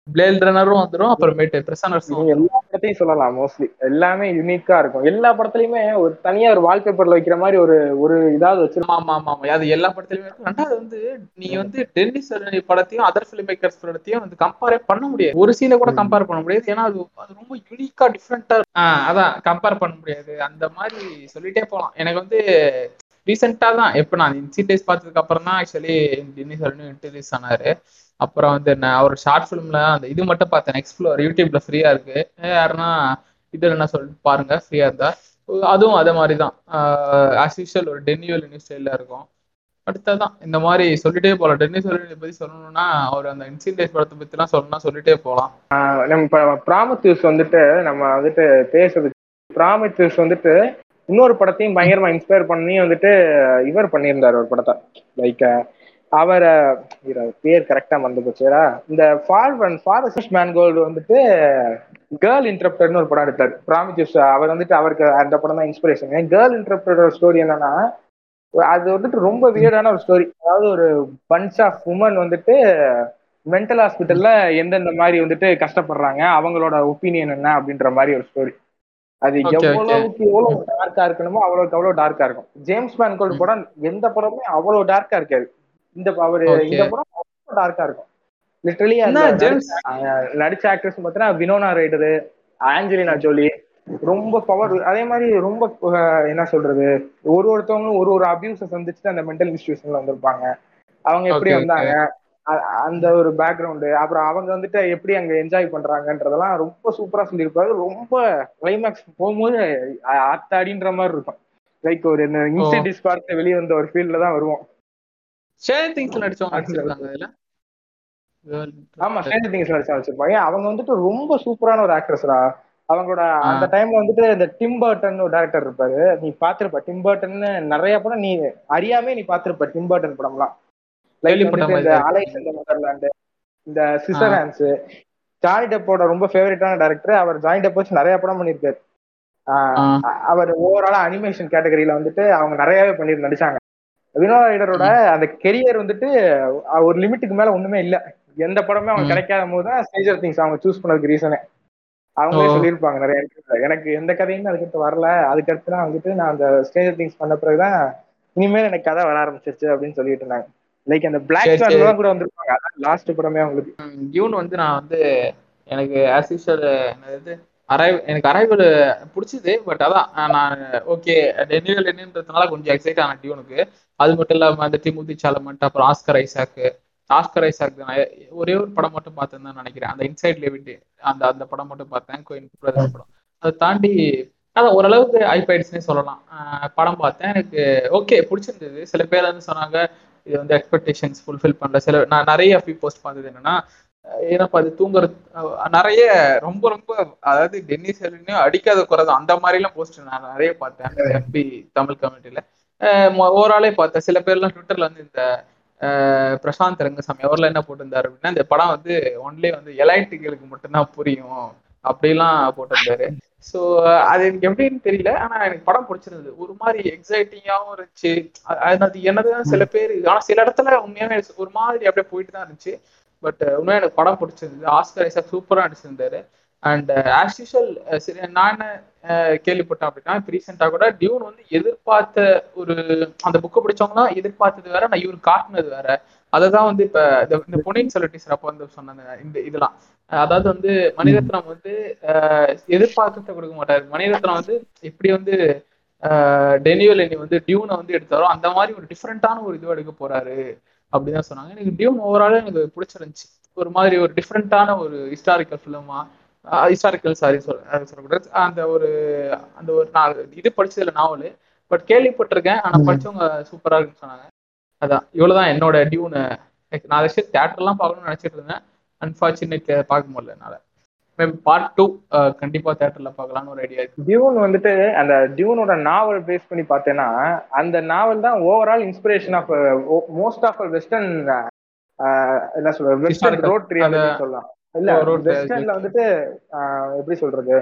பிளேல் ரன்னரும் வந்துடும் அப்புறமேட்டு பிரசனர்ஸ் எல்லா படத்தையும் சொல்லலாம் மோஸ்ட்லி எல்லாமே யூனிக்கா இருக்கும். எல்லா படத்துலயுமே ஒரு தனியா ஒரு வால்பேப்பர்ல வைக்கிற மாதிரி ஒரு ஒரு இதாவது வச்சிருக்கோம் ஆமா ஆமா ஆமா. அது எல்லா படத்துலயுமே இருக்கும். ரெண்டாவது வந்து நீ வந்து டென்னிஸ் படத்தையும் அதர் ஃபிலிம் மேக்கர்ஸ் படத்தையும் வந்து கம்பேரே பண்ண முடியாது. ஒரு சீனை கூட கம்பேர் பண்ண முடியாது. ஏன்னா அது அது ரொம்ப யூனிக்கா டிஃப்ரெண்டா அதான் கம்பேர் பண்ண முடியாது. அந்த மாதிரி சொல்லிட்டே போகலாம் எனக்கு வந்து ரீசெண்டாக தான். எப்போ நான் இன்சி டேஸ் பார்த்ததுக்கு அப்புறம் தான் ஆக்சுவலி டின்னி சரணு இன்ட்ரடியூஸ் ஆனாரு. அப்புறம் வந்து நான் அவர் ஷார்ட் ஃபிலிம்ல அந்த இது மட்டும் பார்த்தேன். எக்ஸ்ப்ளோர் யூடியூப்ல ஃப்ரீயா இருக்கு. யாருன்னா இது என்ன சொல்லிட்டு பாருங்க ஃப்ரீயா இருந்தா. அதுவும் அதே மாதிரி தான் ஆஸ் யூஷுவல் ஒரு டென்னியூல் நியூஸ் ஸ்டைல இருக்கும். அடுத்ததான் இந்த மாதிரி சொல்லிட்டே போகலாம் டென்னி சொல்லி பத்தி சொல்லணும்னா அவர் அந்த இன்சின் படத்தை பத்தி சொல்லணும்னா சொல்லிட்டே போகலாம் நம்ம ப்ராமத்தியூஸ் வந்துட்டு நம்ம வந்துட்டு பேசுறதுக்கு ப்ராமத்தியூஸ் வந்துட்டு இன்னொரு படத்தையும் பயங்கரமா இன்ஸ்பயர் பண்ணி வந்துட்டு இவர் பண்ணியிருந்தார் ஒரு படத்தை. லைக் அவரை பேர் கரெக்டா மறந்து போச்சுரா இந்த ஃபார்வன் ஃபாரஸ்ட் மேன்கோல்டு வந்துட்டு கேர்ள் இன்டர்பிரர்னு ஒரு படம் எடுத்தார். ப்ராமிஜஸ் அவர் வந்துட்டு அவருக்கு அந்த படம் தான் இன்ஸ்பிரேஷன் கேர்ள் இன்டர்பிரர் ஸ்டோரி என்னன்னா அது வந்துட்டு ரொம்ப வியர்டான ஒரு ஸ்டோரி அதாவது ஒரு பஞ்ச் ஆஃப் உமன் வந்துட்டு மென்டல் ஹாஸ்பிட்டல்ல எந்தெந்த மாதிரி வந்துட்டு கஷ்டப்படுறாங்க அவங்களோட ஒப்பீனியன் என்ன அப்படின்ற மாதிரி ஒரு ஸ்டோரி அது எவ்வளவுக்கு எவ்வளவு டார்க்கா இருக்கணுமோ அவ்வளவுக்கு அவ்வளவு டார்க்கா இருக்கும். ஜேம்ஸ் மேன்கோல்டு படம் எந்த படமே அவ்வளவு டார்க்கா இருக்காது. இந்த அவரு இந்த படம் அவ்வளவு டார்க்கா இருக்கும். லிட்டரலி நடிச்ச ஆக்டர்ஸ் பார்த்தீங்கன்னா வினோனா ரைடரு ஆஞ்சலினா ஜோலி ரொம்ப பவர் அதே மாதிரி ரொம்ப என்ன சொல்றது? ஒரு ஒருத்தவங்களும் ஒரு ஒரு அபியூஸை சந்திச்சுட்டு அந்த மென்டல் இன்ஸ்டியூஷன்ல வந்திருப்பாங்க. அவங்க எப்படி வந்தாங்க? அந்த ஒரு பேக்ரவுண்டு அப்புறம் அவங்க வந்துட்டு எப்படி அங்க என்ஜாய் பண்றாங்கன்றதெல்லாம் ரொம்ப சூப்பரா சொல்லியிருப்பாரு. ரொம்ப கிளைமேக்ஸ் போகும்போது ஆத்தாடின்ற மாதிரி இருக்கும். லைக் ஒரு இன்சிடிஸ் பார்த்து வெளியே வந்த ஒரு ஃபீல்ட்ல தான் வருவோம். ஆமா ஸ்டேஜ் திங்ஸ் நடிச்சா வச்சிருப்பாங்க அவங்க வந்துட்டு ரொம்ப சூப்பரான ஒரு ஆக்ட்ரஸ்ரா அவங்களோட அந்த டைம்ல வந்துட்டு இந்த டிம் பர்டன் ஒரு டேரக்டர் இருப்பாரு. நீ பாத்திருப்ப டிம் பர்டன் நிறைய படம் நீ அறியாமே நீ பாத்திருப்ப டிம் பர்டன் படம்லாம். இந்த அலைஸ் இந்த மதர்லாண்டு இந்த சிசர் ஹேண்ட்ஸ் ஜானி டெப்போட ரொம்ப ஃபேவரட்டான டேரக்டர் அவர் ஜானி டெப் வச்சு நிறைய படம் பண்ணியிருக்காரு. அவர் ஓவராலா அனிமேஷன் கேட்டகரியில வந்துட்டு அவங்க நிறையவே பண்ணி நடிச்சாங்க. வினோ ரைடரோட அந்த கெரியர் வந்துட்டு ஒரு லிமிட்டுக்கு மேல ஒண்ணுமே இல்ல. எந்த படமே அவங்க கிடைக்காத போது தான் ஸ்டேஜர் திங்ஸ் அவங்க சூஸ் பண்ணதுக்கு ரீசனே அவங்களே. சொல்லியிருப்பாங்க நிறைய இடத்துல. எனக்கு எந்த கதையுமே அதுக்கடுத்து வரல. அதுக்கடுத்து தான் வந்துட்டு நான் அந்த ஸ்டேஜர் திங்ஸ் பண்ண பிறகுதான் இனிமேல் எனக்கு கதை வர ஆரம்பிச்சிருச்சு அப்படின்னு சொல்லிட்டு இருந்தாங்க. லைக் அந்த பிளாக். ஸ்வான் கூட வந்திருப்பாங்க. அதான் லாஸ்ட் படமே அவங்களுக்கு. டியூன் வந்து நான் வந்து எனக்கு ஆஸ் யூஷுவல் என்னது அரைவ் எனக்கு அரைவல் பிடிச்சது பட் அதான் நான் ஓகே டெனிவல் என்னன்றதுனால கொஞ்சம் எக்ஸைட் ஆன டியூனுக்கு அது மட்டும் இல்லாம அந்த திமுதி சாலமெண்ட் அப்புறம் ஆஸ்கர் ஐசாக்கு ஆஸ்கர் ஐசாக் நான் ஒரே ஒரு படம் மட்டும் பார்த்தேன்னு தான் நினைக்கிறேன். அந்த இன்சைட் லெவிட்டி அந்த அந்த படம் மட்டும் பார்த்தேன் கோயின் பிரதர் படம். அதை தாண்டி அதான் ஓரளவுக்கு ஐபைட்ஸ்னே சொல்லலாம். படம் பார்த்தேன். எனக்கு ஓகே பிடிச்சிருந்தது. சில பேர் வந்து சொன்னாங்க இது வந்து எக்ஸ்பெக்டேஷன்ஸ் ஃபுல்ஃபில் பண்ணல. சில நான் நிறைய ஃபீ போஸ்ட் பார்த்தது என்னன்னா ஏன்னா அது தூங்குறது அஹ் நிறைய ரொம்ப ரொம்ப அதாவது டென்னிஸ் எல்லினையும் அடிக்காத குறை அந்த மாதிரிலாம் போஸ்ட் நான் நிறைய பார்த்தேன். எம்பி தமிழ் கம்யூனிட்டியில ஓவராலே பார்த்தேன். சில பேர்லாம் ட்விட்டர்ல வந்து இந்த பிரசாந்த் ரங்கசாமி அவர்ல என்ன போட்டிருந்தாரு அப்படின்னா இந்த படம் வந்து ஒன்லி வந்து எலைட்டுகளுக்கு மட்டும்தான் புரியும். அப்படிலாம் போட்டிருந்தாரு. ஸோ அது எனக்கு எப்படின்னு தெரியல. ஆனா எனக்கு படம் பிடிச்சிருந்தது. ஒரு மாதிரி எக்ஸைட்டிங்காகவும் இருந்துச்சு. அது என்னதான் சில பேர் ஆனா சில இடத்துல உண்மையாவே ஒரு மாதிரி அப்படியே போயிட்டு தான் இருந்துச்சு. பட் உண்மையா எனக்கு படம் பிடிச்சிருந்தது. ஆஸ்கர் ஐசா சூப்பரா நடிச்சிருந்தாரு. அண்ட் ஆஸ் யூஷுவல் சரி நான் uh, கேள்விப்பட்டேன் அப்படின்னா இப்போ ரீசெண்டாக கூட டியூன் வந்து எதிர்பார்த்த ஒரு அந்த புக்கை படிச்சவங்களாம் எதிர்பார்த்தது வேற நான் இவர் காட்டினது வேற. அதை தான் வந்து இப்போ இந்த பொன்னியின் செல்வன் அப்போ வந்து சொன்ன இந்த இதெல்லாம். அதாவது வந்து மணிரத்னம் வந்து uh, எதிர்பார்க்கத்தை கொடுக்க மாட்டாரு. மணிரத்னம் வந்து எப்படி வந்து uh, டெனியல் என்னி வந்து டியூனை வந்து எடுத்தாரோ அந்த மாதிரி ஒரு டிஃப்ரெண்ட்டான ஒரு இதுவாக எடுக்க போறாரு அப்படின்னு சொன்னாங்க. எனக்கு டியூன் ஓவராலும் எனக்கு பிடிச்சிருந்துச்சு. ஒரு மாதிரி ஒரு டிஃப்ரெண்டான ஒரு ஹிஸ்டாரிக்கல் ஃபிலிமா ஹிஸ்டாரிக்கல் சாரி சொல்ல சொல்லக்கூடாது. அந்த ஒரு அந்த ஒரு நான் இது படிச்சதுல நாவல் பட் கேள்விப்பட்டிருக்கேன் ஆனா ம். படிச்சவங்க சூப்பரா இருக்குன்னு சொன்னாங்க. அதான் இவ்வளவுதான் என்னோட டியூனு நான் அதை தேட்டர்லாம் பார்க்கணும்னு நினைச்சிட்டு இருந்தேன். அன்பார்ச்சுனேட் பார்க்க முடியல என்னால. பார்ட் டூ கண்டிப்பா தேட்டர்ல பார்க்கலாம்னு ஒரு ஐடியா இருக்கு. டியூன் வந்துட்டு அந்த டியூனோட நாவல் பேஸ் பண்ணி பார்த்தேன்னா அந்த நாவல் தான் overall inspiration of most of western என்ன சொல்றது வெஸ்டர்ன். ரோட் சொல்லலாம். இல்ல. வெஸ்டர்ன்ல வந்துட்டு எப்படி சொல்றது?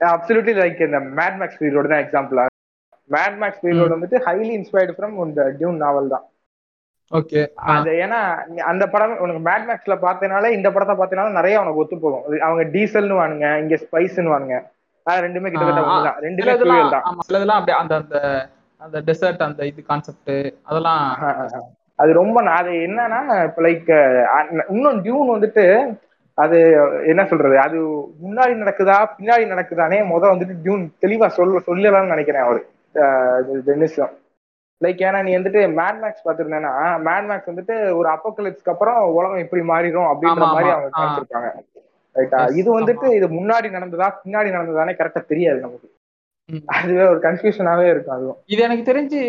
அப்சல்யூட்லி லைக் இந்த மேட் மேக்ஸ் பீரியட் தான் எக்ஸாம்பிளா மேட் மேக்ஸ் பீரியட் வந்துட்டு ஹைலி இன்ஸ்பயர்டு ஃப்ரம் இந்த டியூன் நாவல் தான். ஓகே அது ஏன்னா அந்த படம் உனக்கு மேட் மேக்ஸ்ல பார்த்தனால இந்த படத்தை பார்த்தனால நிறைய உனக்கு ஒத்து போகும். அவங்க டீசல்னு வானுங்க இங்க ஸ்பைஸ்னு வானுங்க. ரெண்டுமே கிட்டத்தட்ட ரெண்டுமே தான். ஆமா சிலதெல்லாம் அப்படியே அந்த அந்த அந்த டெசர்ட் அந்த இது கான்செப்ட் அதெல்லாம் அது ரொம்ப நா- அது என்னன்னா இப்ப லைக் இன்னும் டியூன் வந்துட்டு அது என்ன சொல்றது அது முன்னாடி நடக்குதா பின்னாடி நடக்குதானே முத வந்துட்டு டியூன் தெளிவா சொல்ல சொல்லலாம்னு நினைக்கிறேன் அவரு டென்னிஸும் லைக் ஏன்னா நீ வந்துட்டு மேட் மேக்ஸ் பார்த்திருந்தேன்னா மேட் மேக்ஸ் வந்துட்டு ஒரு அப்போக்கலிப்ஸ்க்கு அப்புறம் உலகம் இப்படி மாறிடும் அப்படின்ற மாதிரி. அவங்க. காமிச்சிருப்பாங்க ரைட்டா இது வந்துட்டு இது முன்னாடி நடந்ததா பின்னாடி நடந்ததானே கரெக்டா தெரியாது நமக்கு. (laughs) அதுவே ஒரு கன்ஃபியூஷனாவே இருக்கும் அதுவும். இது எனக்கு தெரிஞ்சு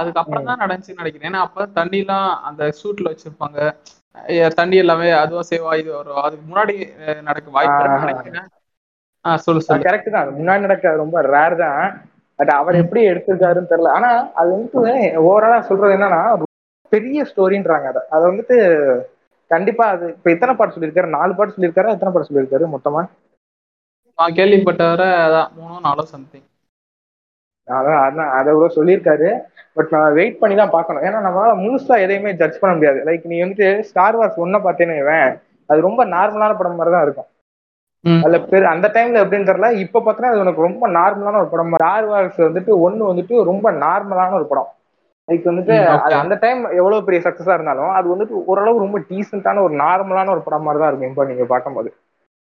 அதுக்கப்புறம் தான் நடந்துச்சுன்னு நினைக்கிறேன். ஏன்னா அப்ப தண்ணி எல்லாம் அந்த ஷூட்ல வச்சிருப்பாங்க. தண்ணி எல்லாமே அதுவும் சேவா இது வரும். அதுக்கு முன்னாடி நடக்க வாய்ப்பு. நினைக்கிறேன். சொல்லு சொல்லு. கரெக்ட் தான். முன்னாடி நடக்க ரொம்ப ரேர் தான். பட் அவர் எப்படி எடுத்திருக்காருன்னு தெரியல. ஆனா அது வந்துட்டு ஓவராலா சொல்றது என்னன்னா பெரிய ஸ்டோரின்றாங்க அதை. அதை வந்துட்டு கண்டிப்பா அது இப்ப எத்தனை பாட்டு சொல்லியிருக்காரு நாலு பாட்டு சொல்லியிருக்காரு எத்தனை பாட்டு சொல்லியிருக்காரு மொத்தமா? நான் கேள்விப்பட்டவரை அதான் மூணோ நாலோ சம்திங் அதான் அதான் அதை கூட சொல்லியிருக்காரு. பட் நான் வெயிட் பண்ணி தான் பார்க்கணும். ஏன்னா நம்மளால முழுசா எதையுமே ஜட்ஜ் பண்ண முடியாது. லைக் நீ வந்துட்டு ஸ்டார் வார்ஸ் ஒன்ன பார்த்தேன்னு அது ரொம்ப நார்மலான படம் மாதிரி தான் இருக்கும் அதுல பெரு அந்த டைம்ல எப்படின்னு தெரியல. இப்ப பார்த்தா அது உனக்கு ரொம்ப நார்மலான ஒரு படம். ஸ்டார் வார்ஸ் வந்துட்டு ஒண்ணு வந்துட்டு ரொம்ப நார்மலான ஒரு படம். லைக் வந்துட்டு. அது அந்த டைம் எவ்வளவு பெரிய சக்சஸா இருந்தாலும் அது வந்துட்டு ஓரளவு ரொம்ப டீசென்டான ஒரு நார்மலான ஒரு படம் மாதிரி தான் இருக்கும். இப்போ நீங்க பார்க்கும்போது.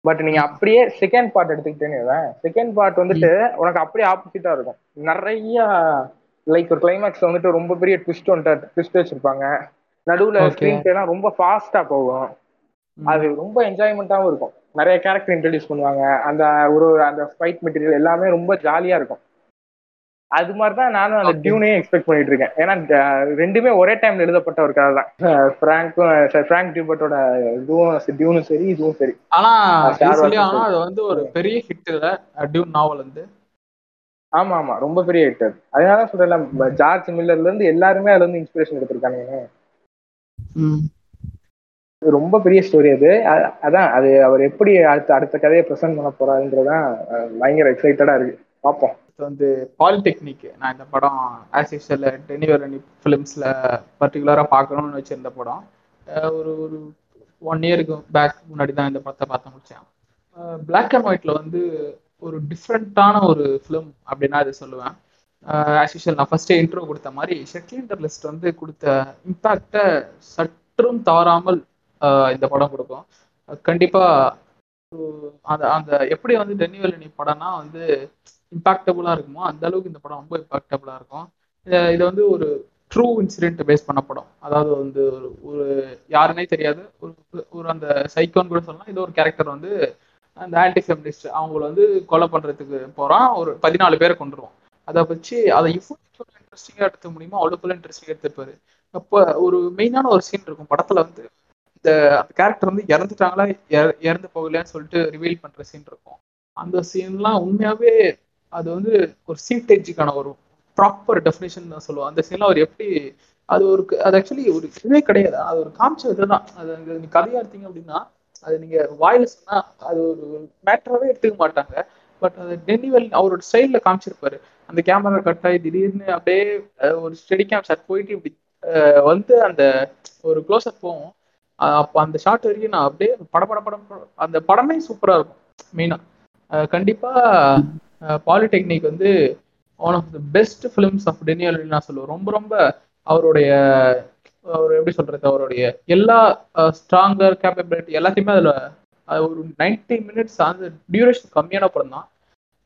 பட் நீங்க அப்படியே செகண்ட் பார்ட் எடுத்துக்கிட்டேன்னு செகண்ட் பார்ட் வந்துட்டு உனக்கு அப்படியே ஆப்போசிட்டா இருக்கும். நிறைய லைக் ஒரு கிளைமேக்ஸ் வந்துட்டு ரொம்ப பெரிய ட்விஸ்ட் வந்துட்டு ட்விஸ்ட் வச்சிருப்பாங்க. நடுவுல. ஸ்கிரீன் பிளேலாம் ரொம்ப ஃபாஸ்டா போகும். அது ரொம்ப என்ஜாய்மெண்ட்டாவும் இருக்கும். நிறைய கேரக்டர் இன்ட்ரடியூஸ் பண்ணுவாங்க. அந்த ஒரு அந்த ஃபைட் மெட்டீரியல் எல்லாமே ரொம்ப ஜாலியா இருக்கும். அது மாதிரி தான் நானும் அந்த Okay. டியூனே எக்ஸ்பெக்ட் பண்ணிட்டு இருக்கேன் ஏன்னா ரெண்டுமே ஒரே டைம்ல எழுதப்பட்ட ஒரு கதை தான். ஃப்ராங்க்கும் ஃப்ராங்க் டியூபர்ட்டோட இதுவும் டியூனும் சரி இதுவும் சரி. ஆனா அது வந்து ஒரு பெரிய ஹிட் இல்ல டியூன் நாவல் வந்து. ஆமா ஆமா ரொம்ப பெரிய ஹிட் அதனால தான் சொல்றேன் ஜார்ஜ் மில்லர்ல இருந்து எல்லாருமே அதுல இருந்து இன்ஸ்பிரேஷன் எடுத்திருக்காங்க ரொம்ப பெரிய ஸ்டோரி அது. அதான் அது அவர் எப்படி அடுத்த அடுத்த கதையை ப்ரெசென்ட் பண்ண போறாருன்றதான் பயங்கர எக்ஸைட்டடா இருக்கு. பார்ப்போம் அடுத்து வந்து பாலிடெக்னிக் நான் இந்த படம் ஆஸ் யூஷுவல் டெனிவரணி ஃபிலிம்ஸில் பர்டிகுலராக பார்க்கணும்னு வச்சிருந்த படம். அஹ் ஒரு ஒரு ஒன் இயருக்கு பேக் முன்னாடி தான் இந்த படத்தை பார்த்து முடிச்சேன். பிளாக் அண்ட் ஒயிட்ல வந்து ஒரு டிஃப்ரெண்ட்டான ஒரு ஃபிலிம் அப்படின்னா அதை சொல்லுவேன். ஆஸ் யூஷுவல் நான் ஃபஸ்ட்டே இன்ட்ரோ கொடுத்த மாதிரி ஷெட்லிண்டர் லிஸ்ட் வந்து கொடுத்த இம்பேக்டை சற்றும் தவறாமல் ஆஹ் இந்த படம் கொடுக்கும். கண்டிப்பா அந்த அந்த எப்படி வந்து டென்னிவெலினி படம்னா வந்து இம்பாக்டபுளாக இருக்குமோ அந்த அளவுக்கு இந்த படம் ரொம்ப இம்பாக்டபுளாக இருக்கும். இதை இது வந்து ஒரு ட்ரூ இன்சிடென்ட் பேஸ் பண்ண படம். அதாவது வந்து ஒரு ஒரு யாருன்னே தெரியாது. ஒரு ஒரு அந்த சைக்கோன்னு கூட சொல்லலாம். இது ஒரு கேரக்டர் வந்து அந்த ஆன்டி ஃபெமினிஸ்ட் அவங்கள வந்து கொலை பண்ணுறதுக்கு போகிறான் ஒரு பதினாலு பேரை கொண்டுருவோம் அதை வச்சு அதை இவ்வளோ இன்ட்ரெஸ்டிங்காக எடுத்துக்க முடியுமோ அவ்வளோக்குள்ள இன்ட்ரெஸ்டிங்காக எடுத்துருப்பாரு. அப்போ ஒரு மெயினான ஒரு சீன் இருக்கும். படத்தில் வந்து இந்த அந்த கேரக்டர் வந்து இறந்துட்டாங்களா இற- இறந்து போகலையான்னு சொல்லிட்டு ரிவீல் பண்ணுற சீன் இருக்கும். அந்த சீன்லாம் உண்மையாகவே அது வந்து ஒரு சீட்டேஜுக்கான ஒரு ப்ராப்பர் டெஃபினேஷன் தான் சொல்லுவோம் அந்த சீன்லாம் அவர் எப்படி அது ஒரு அது ஆக்சுவலி ஒரு இதுவே கிடையாது. அது ஒரு காமிச்ச இதுதான் அது நீங்க கதையா எடுத்தீங்க அப்படின்னா அது நீங்க வாயில சொன்னா அது ஒரு மேட்டராகவே எடுத்துக்க மாட்டாங்க. பட் அது டென்னிவெல் அவரோட ஸ்டைல்ல காமிச்சிருப்பாரு. அந்த கேமரா கட் ஆகி திடீர்னு அப்படியே ஒரு ஸ்டெடி கேம் ஷாட் போயிட்டு இப்படி வந்து அந்த ஒரு க்ளோஸ் அப் போகும். அந்த ஷாட் வரைக்கும் நான் அப்படியே பட பட படம் படம் அந்த படமே சூப்பரா இருக்கும் மெயினா கண்டிப்பா பாலிடெக்னிக் வந்து one of the best films of Daniel நான் சொல்லுவேன் ரொம்ப ரொம்ப அவருடைய அவர் எப்படி சொல்றது அவருடைய எல்லா ஸ்ட்ராங்கர் கேப்பபிலிட்டி எல்லாத்தையுமே அதில் அது ஒரு 90 மினிட்ஸ் அந்த டியூரேஷன் கம்மியான படம் தான்.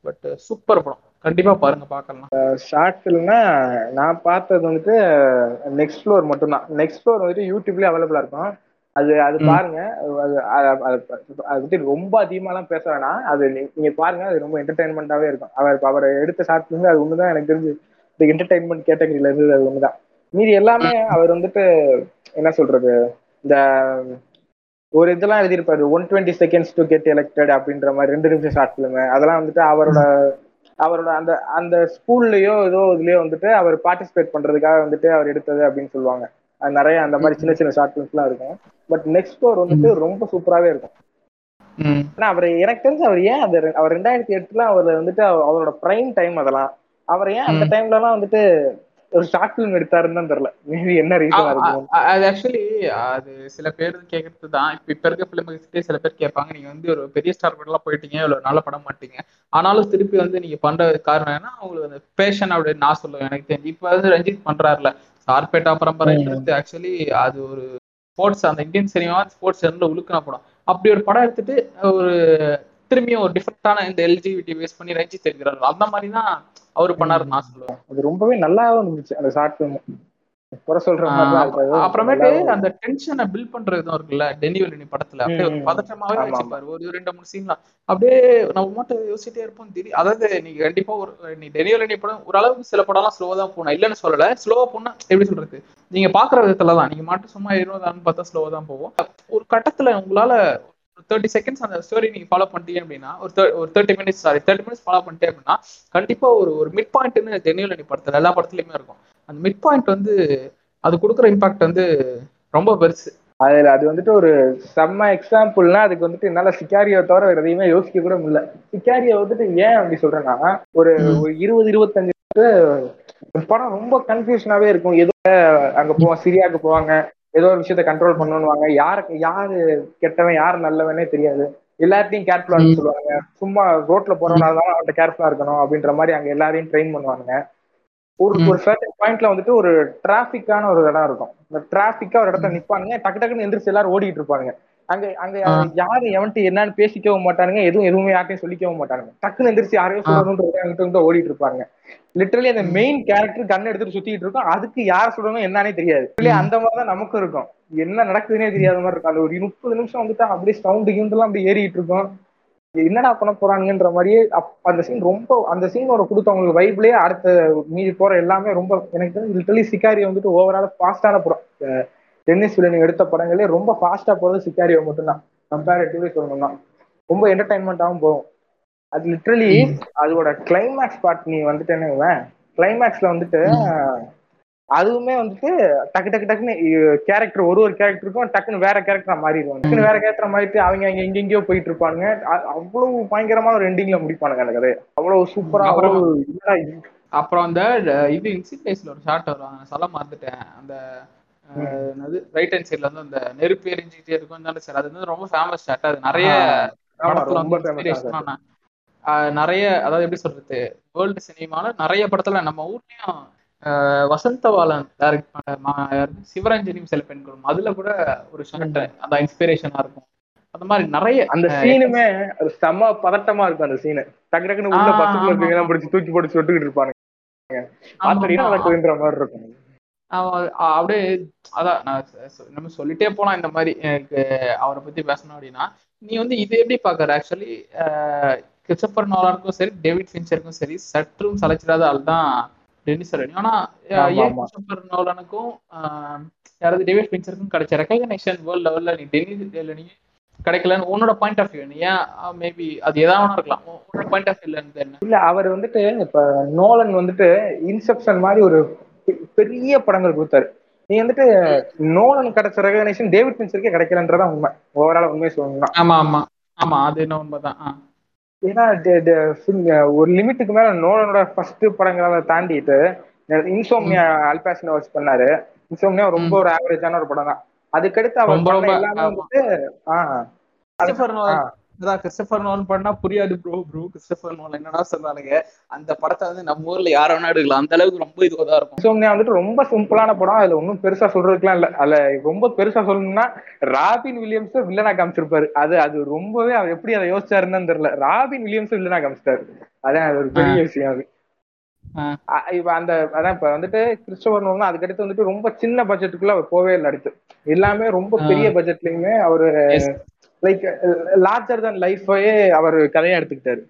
பட் சூப்பர் படம். கண்டிப்பா பாருங்க பார்க்கலாம். ஷார்ட் ஃபிலிம்னா நான் பார்த்தது வந்துட்டு நெக்ஸ்ட் ஃப்ளோர் மட்டும்தான். நெக்ஸ்ட் ஃப்ளோர் வந்துட்டு யூடியூப்லேயே அவைலபிளா இருக்கும். அது அது. பாருங்க. அது பத்தி ரொம்ப அதிகமாலாம் பேச வேணாம். அது நீங்க பாருங்க அது ரொம்ப என்டர்டைன்மெண்ட்டாவே இருக்கும். அவர் அவர் எடுத்த ஷார்ட் ஃபிலிம் அது ஒண்ணுதான் எனக்கு தெரிஞ்சு. இந்த என்டர்டைன்மெண்ட் கேட்டகரியில இருந்தது அது ஒண்ணுதான். மீதி எல்லாமே அவர் வந்துட்டு என்ன சொல்றது இந்த ஒரு இதெல்லாம் எழுதியிருப்பாரு one twenty seconds to get elected அப்படின்ற மாதிரி ரெண்டு நிமிஷம் ஷார்ட் ஃபிலிம் அதெல்லாம் வந்துட்டு அவரோட அவரோட அந்த அந்த ஸ்கூல்லயோ ஏதோ இதுலயோ வந்துட்டு அவர் பார்ட்டிசிபேட் பண்றதுக்காக வந்துட்டு அவர் எடுத்தது அப்படின்னு சொல்லுவாங்க. நிறைய அந்த மாதிரி சின்ன சின்ன ஷார்ட் ஃபிலிம்ஸ்லாம் இருக்கும். பட் நெக்ஸ்ட் ஃப்ளோர் வந்துட்டு ரொம்ப சூப்பராகவே இருக்கும். ஆனா அவர் எனக்கு தெரிஞ்சு அவர் ஏன் அந்த ரெ- அவர் ரெண்டாயிரத்தி எட்டுல அவர் வந்துட்டு அவ- அவரோட பிரைம் டைம் அதெல்லாம். அவர் ஏன் அந்த. டைம்ல எல்லாம் வந்துட்டு ஒரு ஷார்ட் ஃபிலிம் எடுத்தாருன்னு தான் தெரியல மேபி என்ன ரீசனா இருக்கும் அது ஆக்சுவலி அது சில பேர் கேட்கறது தான். இப்ப இப்ப இருக்க பிள்ளைங்க சில பேர் கேட்பாங்க நீங்க வந்து ஒரு பெரிய ஸ்டார் கூட எல்லாம் போயிட்டீங்க இவ்வளவு நல்ல படம் மாட்டீங்க. ஆனாலும் திருப்பி வந்து நீங்க பண்ற காரணம் என்ன உங்களுக்கு அந்த பேஷன் அப்படின்னு நான் சொல்லுவேன் எனக்கு தெரிஞ்சு. இப்ப வந்து ரஞ்சித் பண்றாருல. சார்பேட்டா பரம்பரைன்றது ஆக்சுவலி அது ஒரு ஸ்போர்ட்ஸ் அந்த இந்தியன் சினிமா ஸ்போர்ட்ஸ் சேனல்ல உழுக்கின படம். அப்படி ஒரு படம் எடுத்துட்டு ஒரு திரும்பியும் ஒரு டிஃப்ரெண்டான இந்த எல்ஜிபிடி பேஸ் பண்ணி ரஞ்சித் எடுக்கிறாரு அந்த மாதிரி தான் அவர் பண்ணாரு நான் சொல்லுவேன். அது ரொம்பவே நல்லாவும் இருந்துச்சு அந்த ஷார்ட் ஃபிலிம் அப்புறமேட்டு அந்த டென்ஷனை பில்ட் பண்றதும் இருக்குல்ல டெனிவெலினி படத்துல. அப்படியே ஒரு வச்சுப்பாரு ரெண்டு மூணு சீன்லாம் அப்படியே நம்ம மட்டும் யோசிச்சிட்டே இருப்போம் திடீர் அதாவது நீங்க கண்டிப்பா ஒரு நீ டெனிவெலினி படம் ஓரளவுக்கு சில படம்லாம் ஸ்லோவா தான் போகணும். இல்லைன்னு சொல்லல. ஸ்லோவா போனா எப்படி சொல்றது? நீங்க பாக்குற விதத்துல தான். நீங்க மட்டும் சும்மா இருபதான்னு பார்த்தா ஸ்லோவா தான் போகும் ஒரு கட்டத்துல உங்களால ஒரு தேர்ட்டி செகண்ட்ஸ் அந்த ஸ்டோரி நீங்க ஃபாலோ பண்ணிட்டீங்க அப்படின்னா ஒரு thirty minutes sorry thirty minutes follow பண்ணிட்டே அப்படின்னா கண்டிப்பா ஒரு ஒரு மிட் பாயிண்ட்னு டெனிவெலினி படத்துல எல்லா படத்துலயுமே இருக்கும். அந்த மிட் பாயிண்ட் வந்து அது கொடுக்குற இம்பாக்ட் வந்து ரொம்ப பெருசு. அதுல அது வந்துட்டு ஒரு செம்ம எக்ஸாம்பிள்னா அதுக்கு வந்துட்டு என்னால சிக்காரியோ தவிர வேற எதையுமே யோசிக்க கூட முடியல. சிக்காரியோ வந்துட்டு ஏன் அப்படி சொல்றேன்னா ஒரு இருபது இருபத்தஞ்சு படம் ரொம்ப கன்ஃபியூஷனாவே இருக்கும். ஏதோ அங்க போவாங்க சிரியாவுக்கு போவாங்க. ஏதோ ஒரு விஷயத்த கண்ட்ரோல் பண்ணணுவாங்க யாருக்கு யாரு கெட்டவன் யாரு நல்லவனே தெரியாது. எல்லார்ட்டையும் கேர்ஃபுல்லா. சொல்லுவாங்க. சும்மா ரோட்ல போறவனா இருந்தாலும் அவன்கிட்ட கேர்ஃபுல்லா இருக்கணும் அப்படின்ற மாதிரி அங்க எல்லாரையும் ட்ரெயின் பண்ணுவாங்க ஒரு. ஒரு சர்டன் பாயிண்ட்ல வந்துட்டு ஒரு டிராபிக்கான ஒரு இடம் இருக்கும். இந்த டிராபிக்கா ஒரு இடத்துல நிப்பானுங்க டக்கு டக்குன்னு எந்திரிச்சு எல்லாரும் ஓடிட்டு இருப்பாங்க அங்க அங்க. யாரு எவன்ட்டு என்னன்னு பேசிக்கவும் மாட்டானுங்க எதுவும் எதுவுமே யார்ட்டையும் சொல்லிக்கவும் மாட்டானுங்க. டக்குன்னு எந்திரிச்சு யாரையும். சொல்லணும்ன்ற ஓடிட்டு இருப்பாங்க லிட்டரலி அந்த மெயின் கேரக்டர் கன் எடுத்துட்டு சுத்திட்டு இருக்கும். அதுக்கு யார் சொல்லணும் என்னன்னே தெரியாது. அந்த மாதிரி தான் நமக்கும் இருக்கும். என்ன நடக்குதுன்னே தெரியாத மாதிரி இருக்கும். அந்த ஒரு முப்பது நிமிஷம் வந்துட்டு அப்படியே சவுண்டு கிவுண்டெல்லாம் அப்படியே ஏறிட்டு இருக்கும். என்னடா பண்ண போறாங்கன்ற மாதிரியே அப்- அந்த சீன் ரொம்ப அந்த சீனோட கொடுத்தவங்களுக்கு வைப்லயே அடுத்த மீதி போற எல்லாமே ரொம்ப எனக்கு தெரிஞ்சு லிட்டரலி சிக்காரி வந்துட்டு ஓவரால் ஃபாஸ்டான படம். டென்னிஸ் வில்லன் எடுத்த படங்களே ரொம்ப ஃபாஸ்டா போறது சிக்காரியோ மட்டும்தான். கம்பேரிட்டிவ்லி சொல்லணும்னா. ரொம்ப என்டர்டைன்மெண்ட்டாகவும் போகும். அது லிட்டரலி ம். அதோட கிளைமேக்ஸ் பார்ட் நீ வந்துட்டேன்னு கிளைமேக்ஸ்ல வந்துட்டு அதுவுமே வந்துட்டு டக்கு டக்கு டக்குன்னு கேரக்டர் ஒரு ஒரு கேரக்டருக்கும் டக்குன்னு வேற கேரக்டரா மாறிடுவாங்க. டக்குன்னு வேற கேரக்டர் மாறிட்டு அவங்க அங்க எங்கெங்கயோ போயிட்டு இருப்பாங்க அவ்வளவு பயங்கரமான ஒரு எண்டிங்ல முடிப்பானுங்க அந்த கதையை. அவ்வளவு சூப்பரா அப்புறம் அவ்வளவு? அப்புறம் அந்த இது இன்சிடேஸ்ல ஒரு ஷாட் வரும். சொல்ல மறந்துட்டேன். அந்த ரைட் ஹேண்ட் சைடுல வந்து அந்த நெருப்பு எரிஞ்சுக்கிட்டே இருக்கும். சார் அது வந்து ரொம்ப ஃபேமஸ் ஷாட் அது நிறைய படத்துல வந்து நிறைய அதாவது எப்படி சொல்றது வேர்ல்டு சினிமால நிறைய படத்துல நம்ம ஊர்லயும் ஆஹ் வசந்தபாலன் டைரக்ட் பண்ண சிவரஞ்சனியும் சில பெண்களும் அதுல கூட ஒரு ஷார்ட் அந்த இன்ஸ்பிரேஷனா இருக்கும். அந்த மாதிரி நிறைய அந்த சீனுமே செம்ம பதட்டமா இருக்கும் அந்த சீனு டக்கு டக்குன்னு உள்ள பசங்க இருக்கீங்க. பிடிச்சி தூக்கி போட்டு சுட்டுக்கிட்டு இருப்பாங்க மாதிரி இருக்கும். அப்படியே அதான் நான் நம்ம சொல்லிட்டே போலாம் இந்த மாதிரி எனக்கு அவரை பத்தி பேசணும் அப்படின்னா. நீ வந்து இது எப்படி பாக்குற ஆக்சுவலி கிறிஸ்டபர் நோலானுக்கும் சரி டேவிட் ஃபின்ச்சருக்கும் சரி சற்றும் சலைச்சிடாத ஆள் தான் ஆனா நோலானுக்கும் ஆஹ், யாராவது டேவிட் ஃபின்ச்சருக்கும் கிடைச்ச ரெகக்னேஷன் வேர்ல்ட் லெவல்ல நீ டெனிஸ் நீ கிடைக்கலன்னு உன்னோட பாயிண்ட் ஆஃப் வியூ ஏன் மேபி அது எதாவது இருக்கலாம். உன்னோட பாயிண்ட் ஆஃப் வியூல இருந்து என்ன? இல்ல அவர் வந்துட்டு இப்ப நோலன் வந்துட்டு இன்செப்ஷன் மாதிரி ஒரு பெரிய படங்கள் கொடுத்தாரு. நீ வந்துட்டு நோலன் கிடைச்ச ரெகனேஷன் டேவிட் பின்சருக்கே கிடைக்கலன்றதான் உண்மை. ஓவரால் உண்மை சொல்லணும்னா. ஆமா ஆமா. ஆமா அது என்ன உண்மைதான். ஏன்னா ஒரு லிமிட்டுக்கு மேல நோலனோட ஃபர்ஸ்ட் படங்களை தாண்டிட்டு இன்சோம்னியா அல்பாசினோ வச்சு பண்ணாரு. இன்சோம்னியா ரொம்ப ஒரு ஆவரேஜான ஒரு படம் தான். அதுக்கடுத்து அவர் எல்லாமே ஆமா. அதான் கிறிஸ்டபர் நோலன் பண்ணா புரியாது ப்ரோ ப்ரோ கிறிஸ்டபர் நோலன் என்னடா சொன்னானுங்க அந்த படத்தை வந்து நம்ம ஊர்ல யார வேணா எடுக்கலாம். அந்த அளவுக்கு ரொம்ப இதுவா தான் இருக்கும். இன்சோம்னியா வந்துட்டு ரொம்ப சிம்பிளான படம். அதுல ஒன்றும் பெருசா சொல்றதுக்குலாம் இல்ல. அதுல ரொம்ப பெருசா சொல்லணும்னா ராபின் வில்லியம்ஸ் வில்லனா காமிச்சிருப்பாரு. அது அது ரொம்பவே அவர் எப்படி அதை யோசிச்சாருன்னு தெரியல. ராபின் வில்லியம்ஸ் வில்லனா காமிச்சிட்டாரு. அதான் அது ஒரு பெரிய விஷயம் அது. இப்ப அந்த அதான் இப்ப வந்துட்டு கிறிஸ்டோபர் நோலன் அதுக்கடுத்து வந்துட்டு ரொம்ப சின்ன பட்ஜெட்டுக்குள்ள அவர் போவே இல்லை அடுத்து. எல்லாமே ரொம்ப. பெரிய பட்ஜெட்லயுமே அவரு. லைக் லார்ஜர் தன் லைஃபையே அவர் கதையா எடுத்துக்கிட்டாரு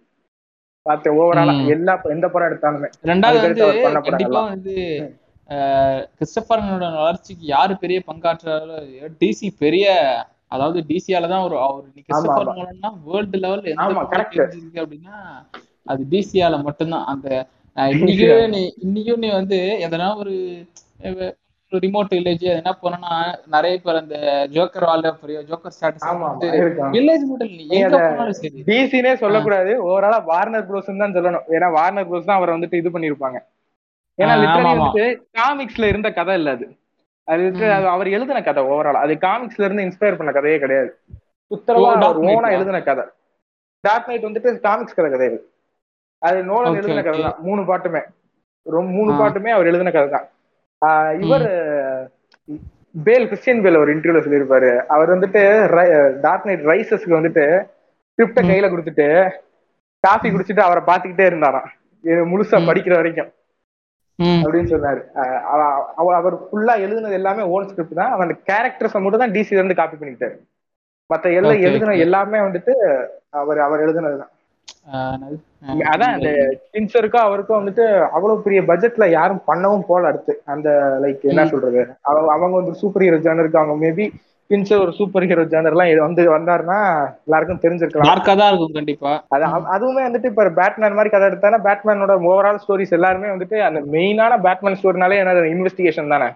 பார்த்தேன் ஓவராலா. எல்லா எந்த படம் எடுத்தாலுமே ரெண்டாவது வந்து கண்டிப்பா வந்து அஹ், கிறிஸ்டபரோட வளர்ச்சிக்கு யாரு பெரிய பங்காற்றாலோ டிசி பெரிய அதாவது டிசியால தான் ஒரு அவர் கிறிஸ்டபர் ஆமா. நோலன்னா வேர்ல்டு லெவல்ல எந்த. தெரிஞ்சிருக்கு அப்படின்னா அது டிசியால மட்டும்தான் அந்த அஹ், (laughs) இன்னைக்கும் நீ இன்னைக்கும் நீ வந்து எதனா ஒரு ரிமோட் வில்லேஜ் எதனா போனோம்னா நிறைய பேர் அந்த ஜோக்கர் பெரிய ஜோக்கர் ஸ்டாட்டஸ் வில்லேஜ் எங்க போனாலும் சரி. டிசினே சொல்லக்கூடாது. ஓவராலா வார்னர் ப்ரோஸ் தான் சொல்லணும். ஏன்னா வார்னர் ப்ரோஸ் தான் அவரை வந்துட்டு இது பண்ணிருப்பாங்க ஏன்னா லிட்டரலி. வந்துட்டு காமிக்ஸ்ல இருந்த கதை இல்ல அது. அது அவர் எழுதின கதை ஓவரால் அது காமிக்ஸ்ல இருந்து இன்ஸ்பயர் பண்ண கதையே கிடையாது. அவர் ஓனா? எழுதின கதை. டார்க் நைட் வந்துட்டு காமிக்ஸ் கதை கிடையாது அது. நோலன் எழுதின கதை. தான். மூணு பாட்டுமே. ரொம்ப மூணு. பாட்டுமே அவர் எழுதின கதை தான். இவர் பேல் கிறிஸ்டியன் பேல் ஒரு இன்டர்வியூல சொல்லியிருப்பாரு அவர் வந்துட்டு டார்க் நைட் ரைசஸ்க்கு வந்துட்டு ஸ்கிரிப்ட. கையில கொடுத்துட்டு காஃபி குடிச்சிட்டு அவரை பாத்துக்கிட்டே இருந்தாராம் முழுசா. படிக்கிற வரைக்கும். அப்படின்னு சொன்னாரு அவர் ஃபுல்லா எழுதுனது எல்லாமே ஓன் ஸ்கிரிப்ட் தான் அவன் கேரக்டர்ஸை மட்டும் தான் டிசில இருந்து காப்பி பண்ணிக்கிட்டாரு மத்த எல்லாம் எழுதுன. எல்லாமே வந்துட்டு அவர் அவர் எழுதுனதுதான் அதான் அந்த பின்சருக்கும் அவருக்கும் வந்துட்டு அவ்வளவு பெரிய பட்ஜெட்ல யாரும் பண்ணவும் போல அடுத்து. அந்த லைக் என்ன. சொல்றது? அவங்க அவங்க வந்து சூப்பர் ஹீரோ ஜானருக்கு அவங்க மேபி பின்சர் ஒரு சூப்பர் ஹீரோ ஜானர்லாம் வந்து வந்தாருன்னா எல்லாருக்கும் தெரிஞ்சிருக்கலாம். டார்க்கா தான் இருக்கும் கண்டிப்பா. அது அதுவுமே வந்துட்டு இப்ப பேட்மேன் மாதிரி கதை எடுத்தானா பேட்மேனோட ஓவரால் ஸ்டோரிஸ் எல்லாருமே வந்துட்டு அந்த மெயினான பேட்மேன் ஸ்டோரினாலே என்ன இன்வெஸ்டிகேஷன் தானே?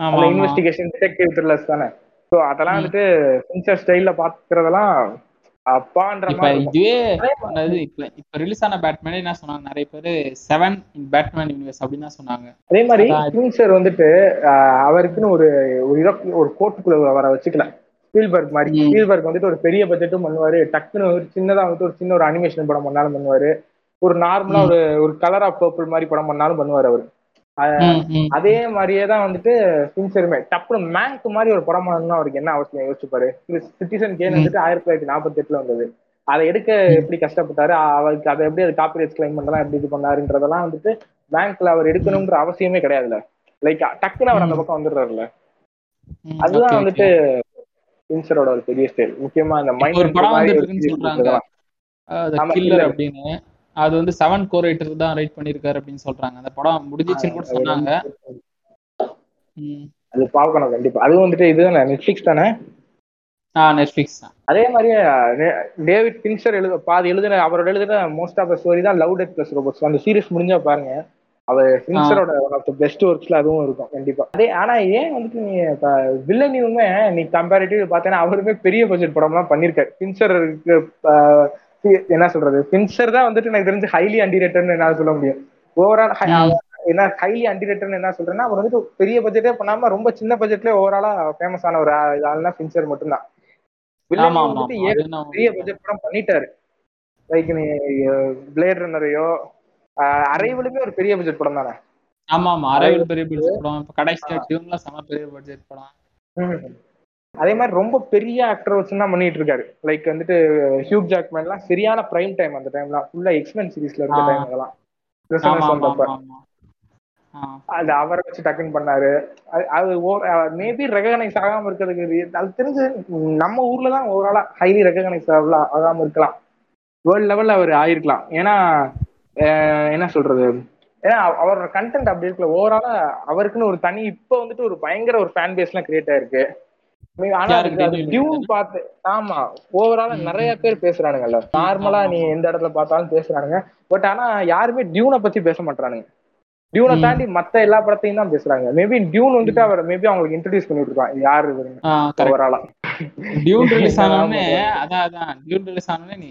அந்த இன்வெஸ்டிகேஷன் டிடெக்டிவ் த்ரில்லர்ஸ் தானே? ஸோ அதெல்லாம். வந்துட்டு பின்சர் ஸ்டைல்ல பாக்குறதெல்லாம் அப்பான்ற இப்ப இதுவே ரிலீஸ் ஆன பேட்மேனே என்ன சொன்னாங்க நிறைய பேரு செவன் பேட்மேன் யூனிவர்ஸ் அப்படின்னு சொன்னாங்க அதே மாதிரி இது. பின்சர் வந்துட்டு அவருக்குன்னு ஒரு ஒரு இட- ஒரு கோட்டுக்குள்ள அவரை வச்சுக்கல ஸ்பீல்பர்க் மாதிரி. ஸ்பீல்பர்க் வந்துட்டு ஒரு பெரிய பட்ஜெட்டும் பண்ணுவாரு டக்குன்னு ஒரு சின்னதா வந்துட்டு ஒரு சின்ன ஒரு அனிமேஷன் படம் பண்ணாலும் பண்ணுவாரு ஒரு நார்மலா. ஒரு ஒரு கலர் ஆஃப் பர்பிள் மாதிரி படம் பண்ணாலும் பண்ணுவாரு அவரு. அதே மாதிரியே தான் வந்துட்டு பின்சருமே டப்புனு மேங்க் மாதிரி ஒரு படம் பண்ணணும்னு அவருக்கு என்ன அவசியம்? யோசிச்சுப்பாரு சிட்டிசன் கேன். வந்துட்டு ஆயிரத்தி தொள்ளாயிரத்தி நாற்பத்தி எட்டுல வந்தது. அதை எடுக்க. எப்படி கஷ்டப்பட்டாரு? அவருக்கு அதை எப்படி அது காப்பிரைட்ஸ் கிளைம் பண்ணலாம்? எப்படி இது பண்ணாருன்றதெல்லாம் வந்துட்டு பேங்க்ல அவர் எடுக்கணும்ன்ற அவசியமே கிடையாதுல்ல. லைக் டக்குன்னு அவர் அந்த. பக்கம் வந்துடுறாருல ம், அதுதான் வந்துட்டு. பின்சரோட ஒரு பெரிய ஸ்டைல் முக்கியமா அந்த மைண்ட் ஒரு படம் Killer. அப்படின்னு. அது வந்து செவன் கோ ரைட்டர் தான் ரைட் பண்ணிருக்காரு அப்படின்னு சொல்றாங்க. அந்த படம் முடிஞ்சிச்சுன்னு கூட சொன்னாங்க. அது பார்க்கணும் கண்டிப்பா. அதுவும் வந்துட்டு இது நெட்ஃபிளிக்ஸ் தானே? ஆ நெட்ஃபிளிக்ஸ் தான். அதே மாதிரியே டே- டேவிட் பின்சர் எழுத பாதி எழுதுன அவரோட எழுதுன மோஸ்ட் ஆஃப் த ஸ்டோரி தான் லவ் டெத் பிளஸ் ரோபோட்ஸ் அந்த சீரிஸ் முடிஞ்சா பாருங்க. அவர் பின்சரோட ஒன் ஆஃப் த பெஸ்ட் ஒர்க்ஸ்ல அதுவும் இருக்கும் கண்டிப்பா. அதே ஆனா ஏன் வந்துட்டு நீ இப்ப வில்லனியுமே நீ கம்பேரிட்டிவ் பார்த்தேன்னா அவருமே பெரிய பட்ஜெட் படம்லாம் பண்ணிருக்காரு பின்சருக்கு என்ன சொல்றது? பின்சர் தான் வந்துட்டு எனக்கு தெரிஞ்சு ஹைலி அண்டிரேட்டர்னு என்னால சொல்ல முடியும். ஓவரால். என்ன ஹைலி அண்டிரேட்டர்னு என்ன சொல்றேன்னா அவர் வந்துட்டு பெரிய பட்ஜெட்டே பண்ணாம ரொம்ப சின்ன பட்ஜெட்லயே ஓவராலா ஃபேமஸ் ஆன ஒரு ஆள்னா பின்சர் மட்டும்தான். பெரிய பட்ஜெட் படம் பண்ணிட்டாரு. லைக் நீ பிளேட் ரன்னரையோ அரைவலுமே ஒரு பெரிய பட்ஜெட் படம் தானே? ஆமா ஆமா. அரைவில் பெரிய பட்ஜெட் படம். இப்ப கடைசியா டியூன்லாம் செம பெரிய பட்ஜெட் படம். அதே மாதிரி ரொம்ப பெரிய ஆக்டர் வச்சு தான் பண்ணிட்டு இருக்காரு. லைக் வந்துட்டு ஹியூப் ஜாக்மேன்லாம் சரியான பிரைம் டைம் அந்த டைம்லாம் ஃபுல்லா எக்ஸ்மென் சீரிஸ்ல இருக்க. டைம் அதெல்லாம். அது அவரை வச்சு டக்குன்னு பண்ணாரு. அது- மேபி ரெகனைஸ் ஆகாம இருக்கிறதுக்கு அது தெரிஞ்சு நம்ம ஊர்ல தான் ஓவராலா ஹைலி ரெகனைஸ் ஆகலாம் ஆகாம இருக்கலாம். வேர்ல்ட் லெவல்ல அவர் ஆயிருக்கலாம். ஏன்னா என்ன சொல்றது? ஏன்னா அவ- அவரோட கண்டென்ட் அப்படி இருக்குல்ல. ஓவராலா அவருக்குன்னு ஒரு தனி இப்ப வந்துட்டு ஒரு பயங்கர ஒரு ஃபேன் பேஸ் எல்லாம் கிரியேட் ஆயிருக்கு. ஆமா ஓவராலா நிறைய பேர் பேசுறானுங்கல்ல. நார்மலா நீ. எந்த இடத்துல பார்த்தாலும் பேசுறானுங்க. பட் ஆனா யாருமே டியூனை பத்தி பேச மாட்டானுங்க டியூனை. தாண்டி மத்த எல்லா படத்தையும் தான் பேசுறாங்க. மேபி டியூன் வந்துட்டு அவர் மேபி அவங்களுக்கு இன்ட்ரடியூஸ் பண்ணி விட்டுருக்கான் யாரு. ஓவராலா டியூன் ரிலீஸ் (laughs) ஆனோடனே? அதான் அதான். டியூன் ரிலீஸ் ஆனோடனே நீ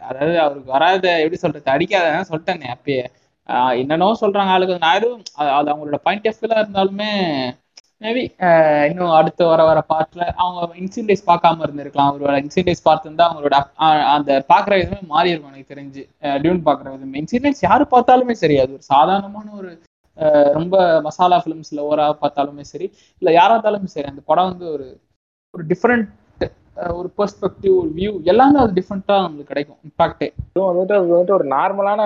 அதாவது அவருக்கு வராத எப்படி சொல்றது அடிக்காத சொல்லிட்டேனே அப்பயே. ஆஹ் என்னென்னவோ சொல்றாங்க ஆளுக்கு நான் எதுவும் அது- அவங்களோட பாயிண்ட் ஆஃப் இருந்தாலுமே மேபி இன்னும் அடுத்து வர வர பார்ட்ல அவங்க இன்சிடென்ட்ஸ் பார்க்காம இருந்திருக்கலாம். ஒரு இன்சிடென்ட்ஸ் பார்த்துருந்தா அவங்களோட அந்த பாக்குற விதமே மாறி இருக்கும் எனக்கு தெரிஞ்சு. டியூன் பாக்குற விதமே. இன்சிடென்ட்ஸ் யாரு பார்த்தாலுமே சரி. அது ஒரு சாதாரணமான ஒரு ரொம்ப மசாலா ஃபிலிம்ஸ்ல ஓரா பார்த்தாலுமே சரி. இல்ல யாரா இருந்தாலுமே சரி. அந்த படம் வந்து ஒரு ஒரு டிஃப்ரெண்ட் ஒரு பெர்ஸ்பெக்டிவ் ஒரு வியூ எல்லாமே அது டிஃப்ரெண்டா நம்மளுக்கு கிடைக்கும். இம்பாக்டே வந்துட்டு அது வந்துட்டு ஒரு நார்மலான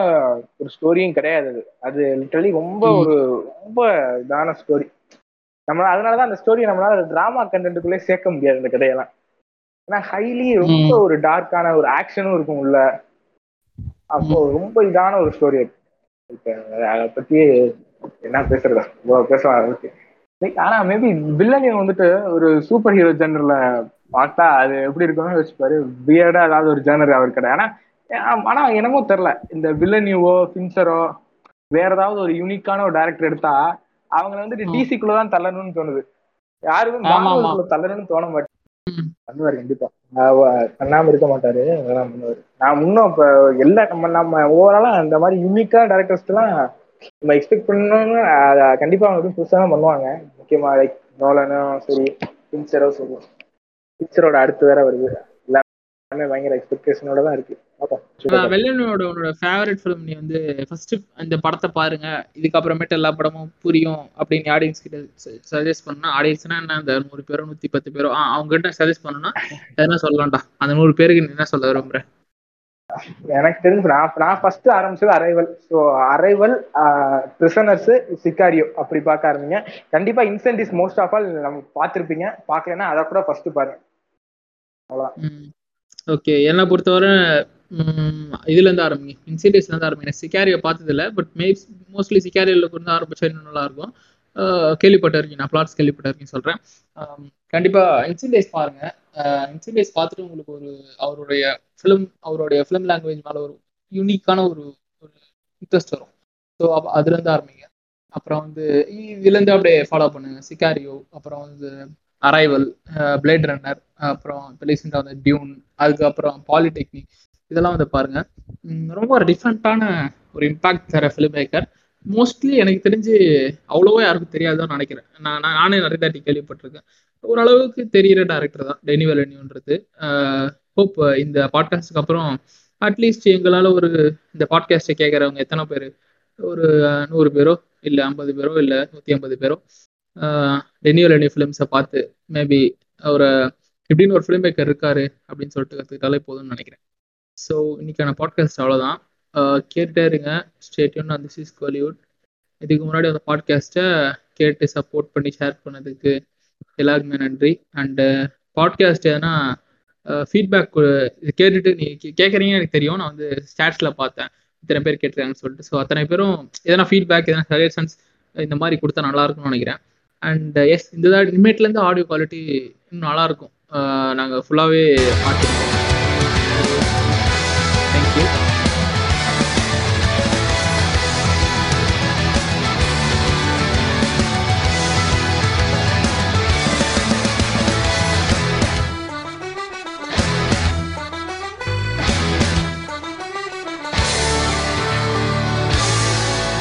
ஒரு ஸ்டோரியும் கிடையாது அது. அது லிட்டரலி ரொம்ப. ஒரு ரொம்ப இதான ஸ்டோரி நம்ம அதனாலதான் அந்த ஸ்டோரி நம்மளால டிராமா கண்டென்ட்டுக்குள்ளே சேர்க்க முடியாது இந்த கதையெல்லாம். ஏன்னா ஹைலி ரொம்ப. ஒரு டார்க்கான ஒரு ஆக்ஷனும் இருக்கும் உள்ள. அப்போ ரொம்ப இதான ஒரு ஸ்டோரி இப்ப அதை பத்தி என்ன பேசுறதா? இவ்வளவு பேசலாம் ஆனா மேபி வில்லனி வந்துட்டு ஒரு சூப்பர் ஹீரோ ஜெனர்ல பார்த்தா அது எப்படி இருக்கும்னு வச்சுப்பாரு பியர்டா ஏதாவது ஒரு ஜெனர் அவர் கிடையாது ஆனா ஆனா என்னமோ தெரியல. இந்த வில்லனியவோ பின்சரோ வேற ஏதாவது ஒரு யூனிக்கான ஒரு டைரக்டர் எடுத்தா அவங்களை வந்துட்டு. டிசிக்குள்ள தான் தள்ளணும்னு தோணுது. மார்வலுக்குள்ள தள்ளணும்னு தோண மாட்டேன். பண்ணுவாரு கண்டிப்பா. பண்ணாம இருக்க மாட்டாரு. அதெல்லாம் பண்ணுவாரு. நான் இன்னும் இப்ப எல்லா நம்ம நம்ம ஓவராலா அந்த மாதிரி யூனிக்கா டேரக்டர்ஸ் எல்லாம் நம்ம எக்ஸ்பெக்ட் பண்ணணும்னு கண்டிப்பா அவங்க புதுசா தான் பண்ணுவாங்க. முக்கியமா லைக் நோலனும் சரி பிக்சரோ சரி. பிக்சரோட அடுத்து வேற வருது. எல்லாமே பயங்கர எக்ஸ்பெக்டேஷனோட தான் இருக்கு. வெள்ளனோட உன்னோட ஃபேவரட் ஃபிலிம் நீ வந்து ஃபர்ஸ்ட் அந்த படத்தை பாருங்க. இதுக்கப்புறமேட்டு எல்லா படமும் புரியும் அப்படின்னு ஆடியன்ஸ் கிட்ட சஜஸ்ட் பண்ணா ஆடியன்ஸ்னா என்ன அந்த நூறு பேரோ நூத்தி பத்து பேரோ ஆ அவங்க கிட்ட சஜஸ்ட் பண்ணணும்னா எதனா சொல்லலாம்டா. அந்த நூறு பேருக்கு நீ என்ன சொல்ல விரும்புற? எனக்கு தெரிஞ்சு நான் நான் ஃபர்ஸ்ட் ஆரம்பிச்சது arrival so arrival prisoners sicario அப்படி பார்க்க ஆரம்பிங்க. கண்டிப்பா இன்சென்டிவ்ஸ் மோஸ்ட் ஆஃப் ஆல் நம்ம பார்த்துருப்பீங்க. பார்க்கலன்னா அதை கூட ஃபர்ஸ்ட் பாருங்க. ஓகே என்னை பொறுத்தவரை இதுலேருந்து இதுல இருந்து ஆரம்பிங்க. இன்சிடியஸ்ல இருந்து ஆரம்பிங்க. நான் பார்த்தது பட் மே மோஸ்ட்லி சிக்காரியோல கொண்டு ஆரம்பிச்சா இன்னும் நல்லா இருக்கும். நான் பிளாட்ஸ் கேள்விப்பட்டிருக்கேன் சொல்றேன். கண்டிப்பாக கண்டிப்பா பாருங்கள் பாருங்க. பார்த்துட்டு உங்களுக்கு ஒரு அவருடைய ஃபிலிம் அவருடைய ஃபிலிம் லாங்குவேஜ் மேலே ஒரு யூனிக்கான ஒரு ஒரு இன்ட்ரெஸ்ட் வரும். ஸோ அதுல அதுலேருந்து ஆரம்பிங்க. அப்புறம் வந்து இதுலேருந்து அப்படியே ஃபாலோ பண்ணுங்க. சிக்காரியோ அப்புறம் வந்து அரைவல் பிளேட் ரன்னர் அப்புறம் இப்போ ரீசெண்டாக வந்து டியூன் அதுக்கப்புறம் பாலிடெக்னிக் இதெல்லாம் வந்து பாருங்க. ரொம்ப ஒரு டிஃப்ரெண்ட்டான ஒரு இம்பாக்ட் தர ஃபிலிம் மேக்கர் மோஸ்ட்லி எனக்கு தெரிஞ்சு அவ்வளோவா யாருக்கும் தெரியாதுன்னு நினைக்கிறேன். நான் நானே நிறைய தாட்டி கேள்விப்பட்டிருக்கேன். ஓரளவுக்கு தெரியிற டேரக்டர் தான் டெனி வெலனியூன்றது ஹோப் இந்த பாட்காஸ்டுக்கு அப்புறம் அட்லீஸ்ட் எங்களால் ஒரு இந்த பாட்காஸ்ட்டை கேட்குறவங்க எத்தனை பேர்? ஒரு நூறு பேரோ இல்லை ஐம்பது பேரோ இல்லை நூற்றி ஐம்பது பேரோ? டெனியோ லெனி ஃபிலிம்ஸை பார்த்து மேபி ஒரு இப்படின்னு ஒரு ஃபிலிம் மேக்கர் இருக்காரு அப்படின்னு சொல்லிட்டு கற்றுக்கிட்டாலே போதும்னு நினைக்கிறேன். ஸோ இன்னைக்கான பாட்காஸ்ட் அவ்வளோதான் கேட்டுட்டே இருங்க. ஸ்டேட்யூன் அந்த சிஸ் கோலிவுட் இதுக்கு முன்னாடி அந்த பாட்காஸ்ட்டை கேட்டு சப்போர்ட் பண்ணி ஷேர் பண்ணதுக்கு எல்லாருக்குமே நன்றி. அண்டு பாட்காஸ்ட் எதனா ஃபீட்பேக் கேட்டுட்டு நீ கேட்குறீங்கன்னு எனக்கு தெரியும். நான் வந்து ஸ்டாட்ஸில் பார்த்தேன். இத்தனை பேர் கேட்டிருக்காங்கன்னு சொல்லிட்டு. ஸோ அத்தனை பேரும் எதனா ஃபீட்பேக் எதனா சஜஷன்ஸ் இந்த மாதிரி கொடுத்தா நல்லா இருக்கும்னு நினைக்கிறேன். அண்ட் எஸ் இந்த இனிமேட்லேருந்து ஆடியோ குவாலிட்டி இன்னும் நல்லா இருக்கும் நாங்கள் ஃபுல்லாகவே மாற்றிருக்கோம்